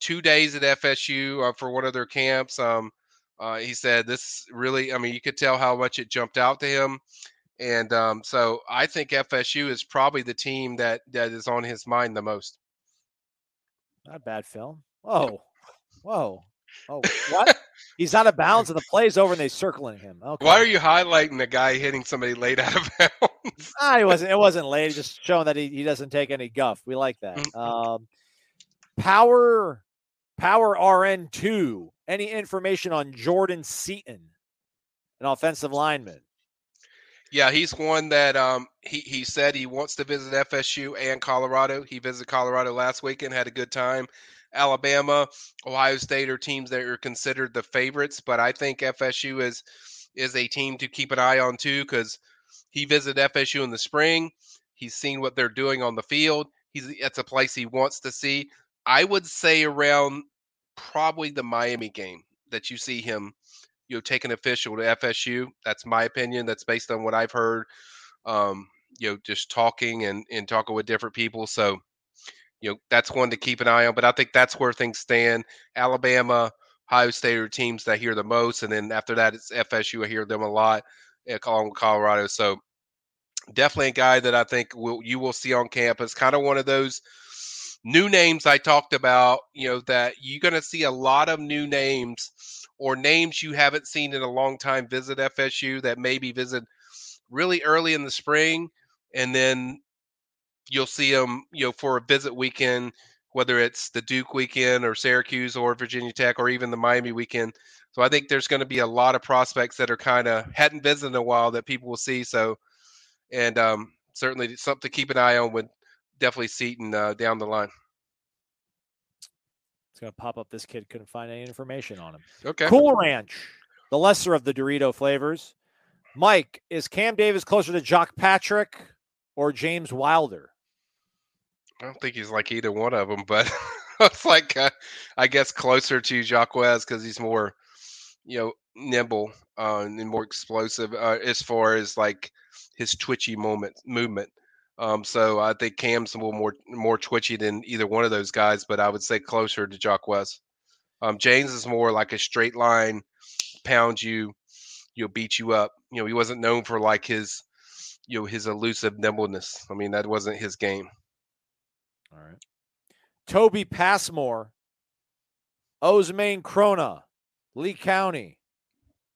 two days at FSU uh, for one of their camps. Um, uh, he said this really, I mean, you could tell how much it jumped out to him. And um, so I think FSU is probably the team that, that is on his mind the most. Not bad film. Whoa. Whoa. Oh, what? [laughs] He's out of bounds and the play's over and they circling him. Okay. Why are you highlighting the guy hitting somebody late out of [laughs] bounds? ah, he wasn't. It wasn't late. Just showing that he, he doesn't take any guff. We like that. Mm. Um, power Power RN2. Any information on Jordan Seaton, an offensive lineman? Yeah, he's one that um, he he said he wants to visit FSU and Colorado. He visited Colorado last weekend, had a good time. Alabama, Ohio State are teams that are considered the favorites, but I think FSU is is a team to keep an eye on too because he visited FSU in the spring. He's seen what they're doing on the field. He's that's a place he wants to see. I would say around probably the Miami game that you see him, you know, take an official to FSU. That's my opinion. That's based on what I've heard. Um, you know, just talking and and talking with different people. So, you know, that's one to keep an eye on. But I think that's where things stand. Alabama, Ohio State are teams that I hear the most, and then after that, it's FSU. I hear them a lot, eh, along with Colorado. So, definitely a guy that I think will you will see on campus. Kind of one of those new names I talked about, you know, that you're going to see a lot of new names or names you haven't seen in a long time visit FSU that maybe visit really early in the spring. And then you'll see them, you know, for a visit weekend, whether it's the Duke weekend or Syracuse or Virginia Tech or even the Miami weekend. So I think there's going to be a lot of prospects that are kind of hadn't visited in a while that people will see. So, and um, certainly something to keep an eye on with definitely Seaton uh, down the line. Going to pop up. This kid couldn't find any information on him. Okay. Cool Ranch, the lesser of the Dorito flavors. Mike, is Cam Davis closer to Jacques Patrick or James Wilder? I don't think he's like either one of them, but [laughs] it's like uh, I guess closer to Jacques because he's more, you know, nimble uh, and more explosive uh, as far as like his twitchy moment movement. Um, so I think Cam's a little more more twitchy than either one of those guys, but I would say closer to Jock West. Um, James is more like a straight line, pound you, you know, beat you up. You know, he wasn't known for like his, you know, his elusive nimbleness. I mean, that wasn't his game. All right. Toby Passmore, Ousmane Kromah, Lee County,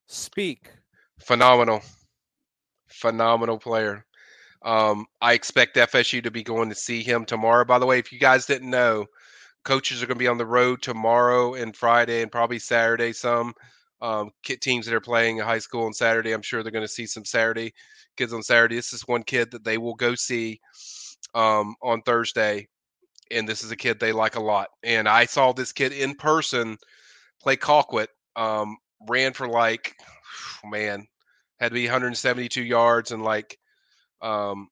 speak. Phenomenal, phenomenal player. Um, I expect FSU to be going to see him tomorrow. By the way, if you guys didn't know, coaches are going to be on the road tomorrow and Friday and probably Saturday. Some um, teams that are playing in high school on Saturday, I'm sure they're going to see some Saturday kids on Saturday. This is one kid that they will go see um, on Thursday, and this is a kid they like a lot. And I saw this kid in person play Colquitt. Um, ran for like, [sighs] man, had to be 172 yards and like um,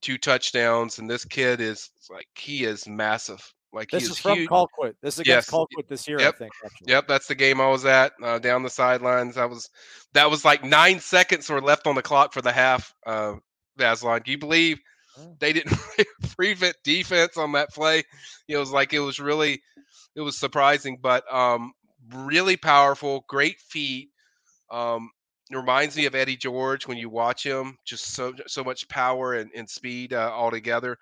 two touchdowns, and this kid is like he is massive. Like this is, is, from huge. Colquitt. This is against yes. Colquitt this year, yep. I think. Actually. Yep, that's the game I was at uh, down the sidelines. I was that was like nine seconds were left on the clock for the half. Uh, Vaslon, do you believe oh. they didn't [laughs] prevent defense on that play. it was like it was really it was surprising, but um, really powerful, great feet. Um, reminds me of Eddie George when you watch him. Just so so much power and, and speed uh, all together.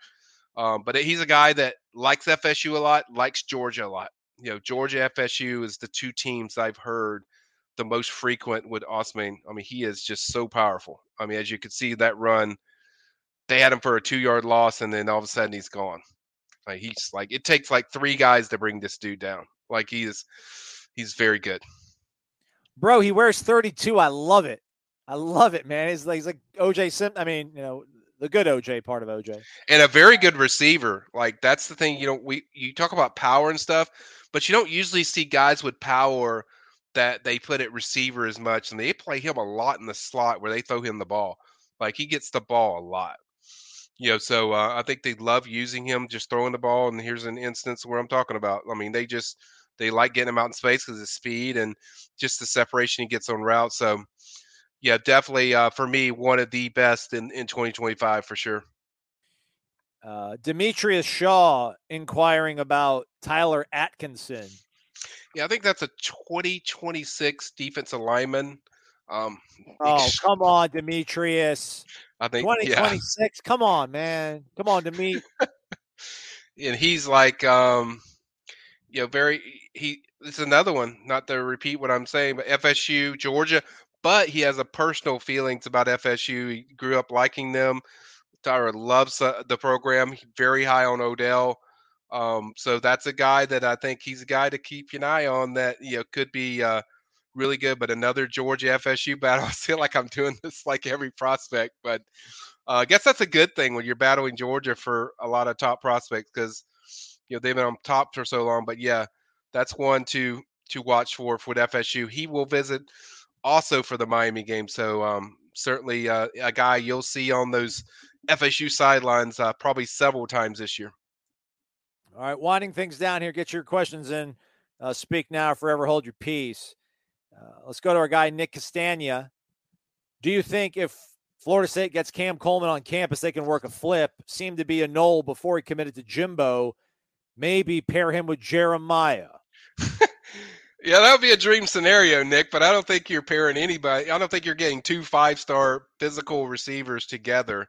Um, but he's a guy that likes FSU a lot, likes Georgia a lot. You know, Georgia FSU is the two teams I've heard the most frequent with Ousmane. I mean, he is just so powerful. I mean, as you can see that run, they had him for a two yard loss, and then all of a sudden he's gone. Like he's like it takes like three guys to bring this dude down. Like he is, he's very good. Bro, he wears 32. I love it. I love it, man. He's like, he's like OJ Sim. I mean, you know, the good OJ part of OJ. And a very good receiver. Like that's the thing. You know, we you talk about power and stuff, but you don't usually see guys with power that they put at receiver as much, and they play him a lot in the slot where they throw him the ball. Like he gets the ball a lot. You know, so uh, I think they love using him, just throwing the ball. And here's an instance where I'm talking about. I mean, they just they like getting him out in space because of speed and just the separation he gets on route. So yeah, definitely uh, for me, one of the best in, in 2025 for sure. Uh, Demetrius Shaw inquiring about Tyler Atkinson. Yeah, I think that's a 2026 defensive lineman. Um, [laughs] oh, come on, Demetrius. I think 2026. Yeah. Come on, man. Come on, Demetrius. [laughs] and he's like, um, you know, very, he, it's another one, not to repeat what I'm saying, but FSU, Georgia, but he has a personal feelings about FSU. He grew up liking them. Tyra loves the program. Very high on Odell. Um, so that's a guy that I think he's a guy to keep an eye on. That you know could be uh, really good. But another Georgia FSU [laughs] battle. I feel like I'm doing this like every prospect, but uh, I guess that's a good thing when you're battling Georgia for a lot of top prospects because you know they've been on top for so long. But yeah, that's one to to watch for for FSU. He will visit also for the Miami game. So um, certainly uh, a guy you'll see on those FSU sidelines uh, probably several times this year. All right, winding things down here. Get your questions in. Uh, speak now, forever hold your peace. Uh, let's go to our guy Nick Castagna. Do you think if Florida State gets Cam Coleman on campus, they can work a flip? Seemed to be a Nole before he committed to Jimbo. Maybe pair him with Jeremiah. [laughs] Yeah, that would be a dream scenario, Nick, but I don't think you're pairing anybody. I don't think you're getting two five star physical receivers together.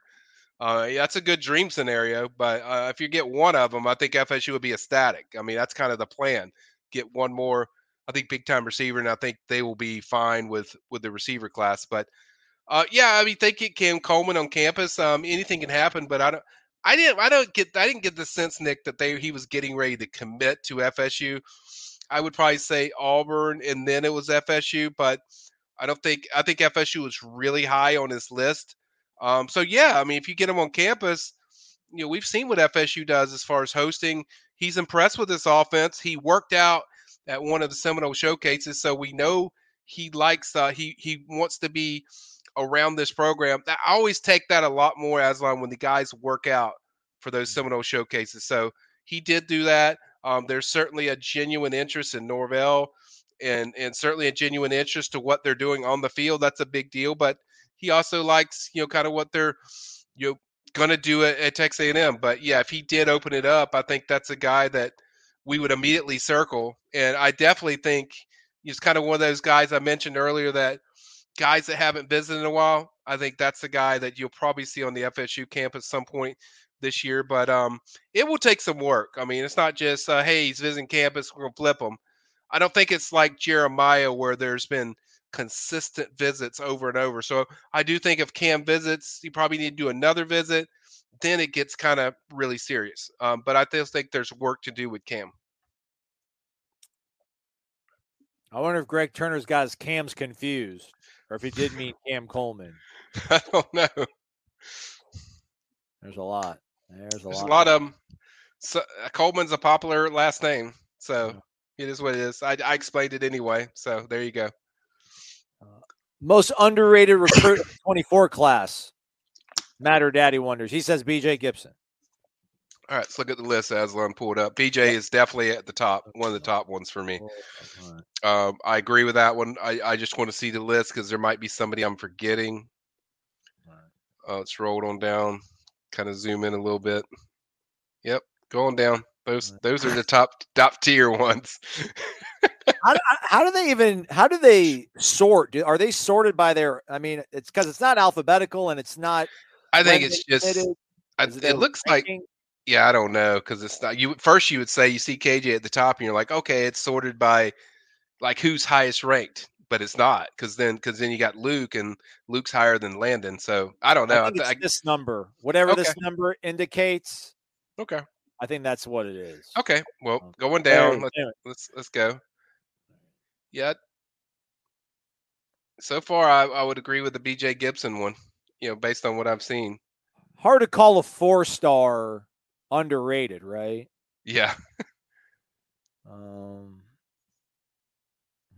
Uh, that's a good dream scenario, but uh, if you get one of them, I think FSU would be ecstatic. I mean, that's kind of the plan. Get one more, I think, big time receiver, and I think they will be fine with with the receiver class. But uh, yeah, I mean, they get Cam Coleman on campus. Um, anything can happen, but I don't. I didn't. I don't get. I didn't get the sense, Nick, that they he was getting ready to commit to FSU. I would probably say Auburn, and then it was FSU. But I don't think I think FSU was really high on his list. Um, so yeah, I mean, if you get him on campus, you know we've seen what FSU does as far as hosting. He's impressed with this offense. He worked out at one of the Seminole showcases, so we know he likes. Uh, he he wants to be around this program. I always take that a lot more, as Aslan, when the guys work out for those mm. Seminole showcases. So he did do that. Um, there's certainly a genuine interest in Norvell and and certainly a genuine interest to what they're doing on the field. That's a big deal. But he also likes, you know, kind of what they're, you know, gonna do at, at Texas A&M. But yeah, if he did open it up, I think that's a guy that we would immediately circle. And I definitely think he's kind of one of those guys I mentioned earlier that guys that haven't visited in a while. I think that's the guy that you'll probably see on the FSU campus some point this year, but um, it will take some work. I mean, it's not just uh, hey, he's visiting campus, we're gonna flip him. I don't think it's like Jeremiah where there's been consistent visits over and over. So I do think if Cam visits, you probably need to do another visit. Then it gets kind of really serious. Um, but I still think there's work to do with Cam. I wonder if Greg Turner's got his cams confused, or if he did mean [laughs] Cam Coleman. I don't know. There's a lot. There's a There's lot. a lot of them. So, uh, Coleman's a popular last name, so it is what it is. I, I explained it anyway, so there you go. Uh, most underrated recruit [coughs] 24 class. Matter Daddy wonders. He says BJ Gibson. All right, let's look at the list as I'm pulled up. BJ is definitely at the top, one of the top ones for me. Um, I agree with that one. I, I just want to see the list because there might be somebody I'm forgetting. Uh, let's roll on down. Kind of zoom in a little bit. Yep, going down. Those those are the top top tier ones. [laughs] how, how, do they even how do they sort do, are they sorted by their i mean it's because it's not alphabetical and it's not i think it's just I, it, it looks ranking? like yeah i don't know because it's not you first you would say you see kj at the top and you're like okay it's sorted by like who's highest ranked but it's not because then because then you got luke and luke's higher than landon so i don't know I I, this number whatever okay. this number indicates okay I think that's what it is. Okay. Well, going down. Let's, let's let's go. Yeah. So far, I, I would agree with the BJ Gibson one. You know, based on what I've seen. Hard to call a four star underrated, right? Yeah. [laughs] um.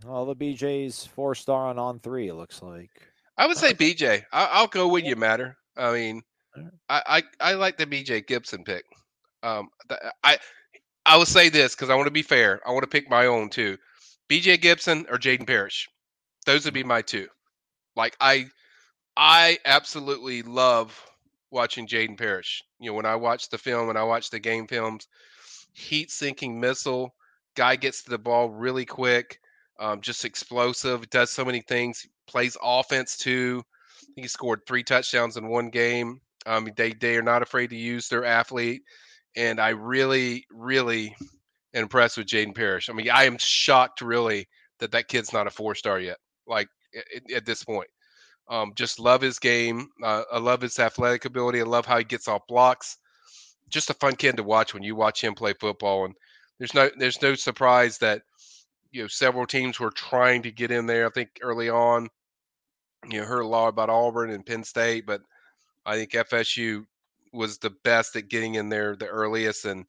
All the BJ's four star on on three. It looks like. I would say BJ. I, will go with you, Matter. I mean, I, I I like the BJ Gibson pick. Um, I I will say this because I want to be fair. I want to pick my own too. BJ Gibson or Jaden Parrish. Those would be my two. Like I I absolutely love watching Jaden Parrish. You know, when I watch the film and I watch the game films, heat sinking missile, guy gets to the ball really quick, um, just explosive, does so many things, plays offense too. He scored three touchdowns in one game. Um, they they are not afraid to use their athlete and I really, really impressed with Jaden Parrish. I mean, I am shocked, really, that that kid's not a four star yet. Like at, at, this point, um, just love his game. Uh, I love his athletic ability. I love how he gets off blocks. Just a fun kid to watch when you watch him play football. And there's no, there's no surprise that you know several teams were trying to get in there. I think early on, you know, heard a lot about Auburn and Penn State, but I think FSU was the best at getting in there the earliest, and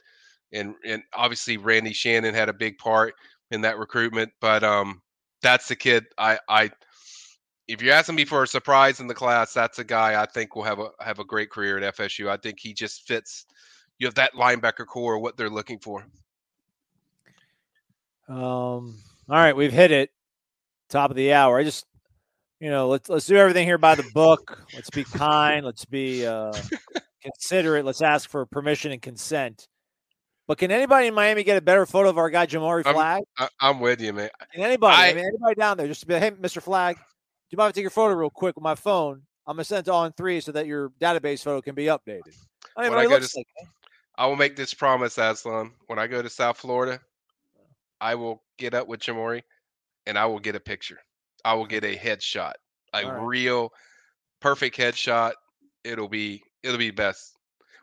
and and obviously Randy Shannon had a big part in that recruitment. But um, that's the kid I I. If you're asking me for a surprise in the class, that's a guy I think will have a have a great career at FSU. I think he just fits. You have that linebacker core, what they're looking for. Um. All right, we've hit it. Top of the hour. I just you know, let's let's do everything here by the book. Let's be kind. Let's be uh, consider it. Let's ask for permission and consent. But can anybody in Miami get a better photo of our guy Jamari Flag? I'm, I'm with you, man. Anybody? I, I, mean, anybody down there? Just to be, hey, Mr. Flag, do you mind if I take your photo real quick with my phone? I'm gonna send it to On Three so that your database photo can be updated. I, mean, I, go to, like, I will make this promise, Aslan. When I go to South Florida, I will get up with Jamari, and I will get a picture. I will get a headshot, a right. real, perfect headshot. It'll be it'll be best.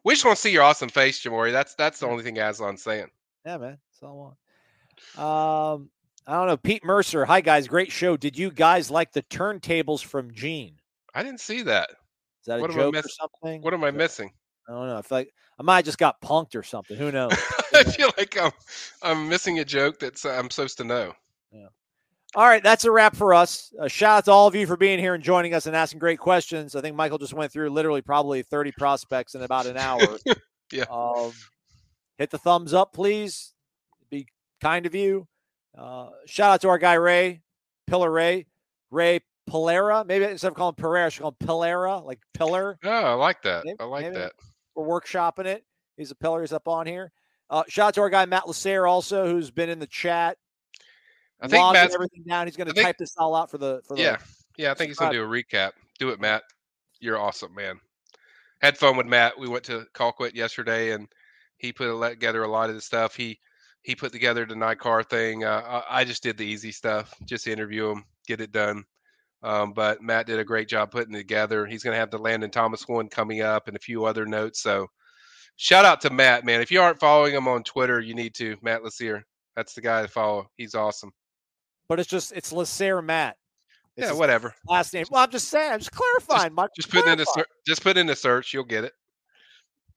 We just want to see your awesome face, Jamori. That's that's the only thing Aslan's saying. Yeah, man. That's all I want. Um, I don't know. Pete Mercer. Hi guys, great show. Did you guys like the turntables from Gene? I didn't see that. Is that what a joke or something? What am I missing? I don't know. I feel like I might just got punked or something. Who knows? [laughs] I feel like I'm I'm missing a joke that I'm supposed to know. Yeah. All right, that's a wrap for us. A shout out to all of you for being here and joining us and asking great questions. I think Michael just went through literally probably 30 prospects in about an hour. [laughs] yeah. Um, hit the thumbs up, please. Be kind of you. Uh, shout out to our guy Ray, Pillar Ray, Ray Pilera. Maybe instead of calling Pereira, I should call him Pilera, like pillar. Oh, I like that. Maybe, I like that. We're workshopping it. He's a pillar. He's up on here. Uh, shout out to our guy Matt Lasser also, who's been in the chat. I think Matt's everything down. He's going to type this all out for the for the. Yeah, yeah. I think he's going to do a recap. Do it, Matt. You're awesome, man. Had fun with Matt. We went to Colquitt yesterday, and he put together a lot of the stuff. He he put together the Nye Carr thing. Uh, I just did the easy stuff, just interview him, get it done. Um, but Matt did a great job putting it together. He's going to have the Landon Thomas one coming up and a few other notes. So shout out to Matt, man. If you aren't following him on Twitter, you need to. Matt Lassier. That's the guy to follow. He's awesome but it's just it's Lasser Matt. It's yeah, whatever. Last name. Well, I'm just saying. I'm just clarifying. Just, just put in a search. Just put in a search. You'll get it.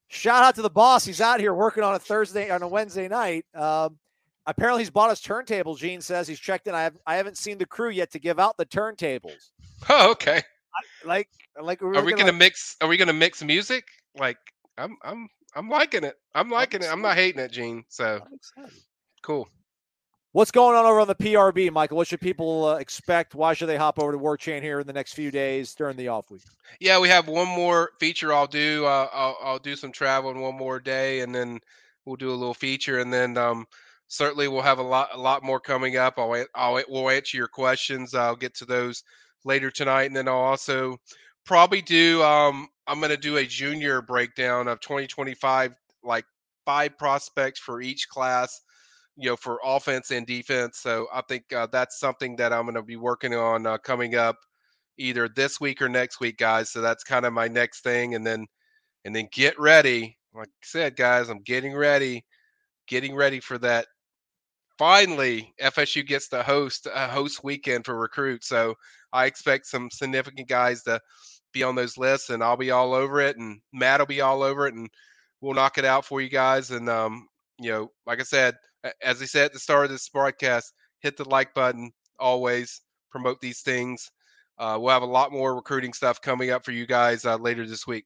Shout out to the boss. He's out here working on a Thursday on a Wednesday night. Um, apparently, he's bought us turntables. Gene says he's checked in. I have I haven't seen the crew yet to give out the turntables. Oh, okay. I, like like are we gonna, gonna mix? Are we gonna mix music? Like I'm I'm I'm liking it. I'm liking I'm it. I'm not hating it, Gene. So cool. What's going on over on the PRB, Michael? What should people uh, expect? Why should they hop over to Warchant here in the next few days during the off week? Yeah, we have one more feature I'll do. Uh, I'll, I'll do some traveling one more day, and then we'll do a little feature, and then um, certainly we'll have a lot a lot more coming up. I'll, I'll we'll answer your questions. I'll get to those later tonight, and then I'll also probably do. Um, I'm going to do a junior breakdown of 2025, like five prospects for each class you know, for offense and defense. So I think uh, that's something that I'm going to be working on uh, coming up either this week or next week, guys. So that's kind of my next thing, and then and then get ready. Like I said, guys, I'm getting ready, getting ready for that. Finally, FSU gets to host a host weekend for recruits. So I expect some significant guys to be on those lists, and I'll be all over it, and Matt will be all over it, and we'll knock it out for you guys. And um, you know, like I said, as I said at the start of this broadcast, hit the like button. Always promote these things. Uh, we'll have a lot more recruiting stuff coming up for you guys uh, later this week.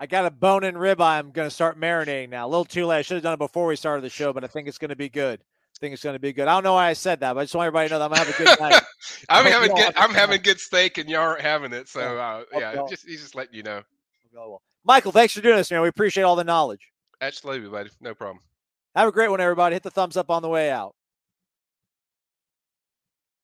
I got a bone and rib. I'm going to start marinating now. A little too late. I should have done it before we started the show, but I think it's going to be good. I think it's going to be good. I don't know why I said that, but I just want everybody to know that I'm going to have a good night. [laughs] I'm having good. I'm having good steak, and y'all aren't having it. So uh, yeah, just he's just letting you know. Michael, thanks for doing this, man. We appreciate all the knowledge. Absolutely, buddy. No problem. Have a great one, everybody. Hit the thumbs up on the way out.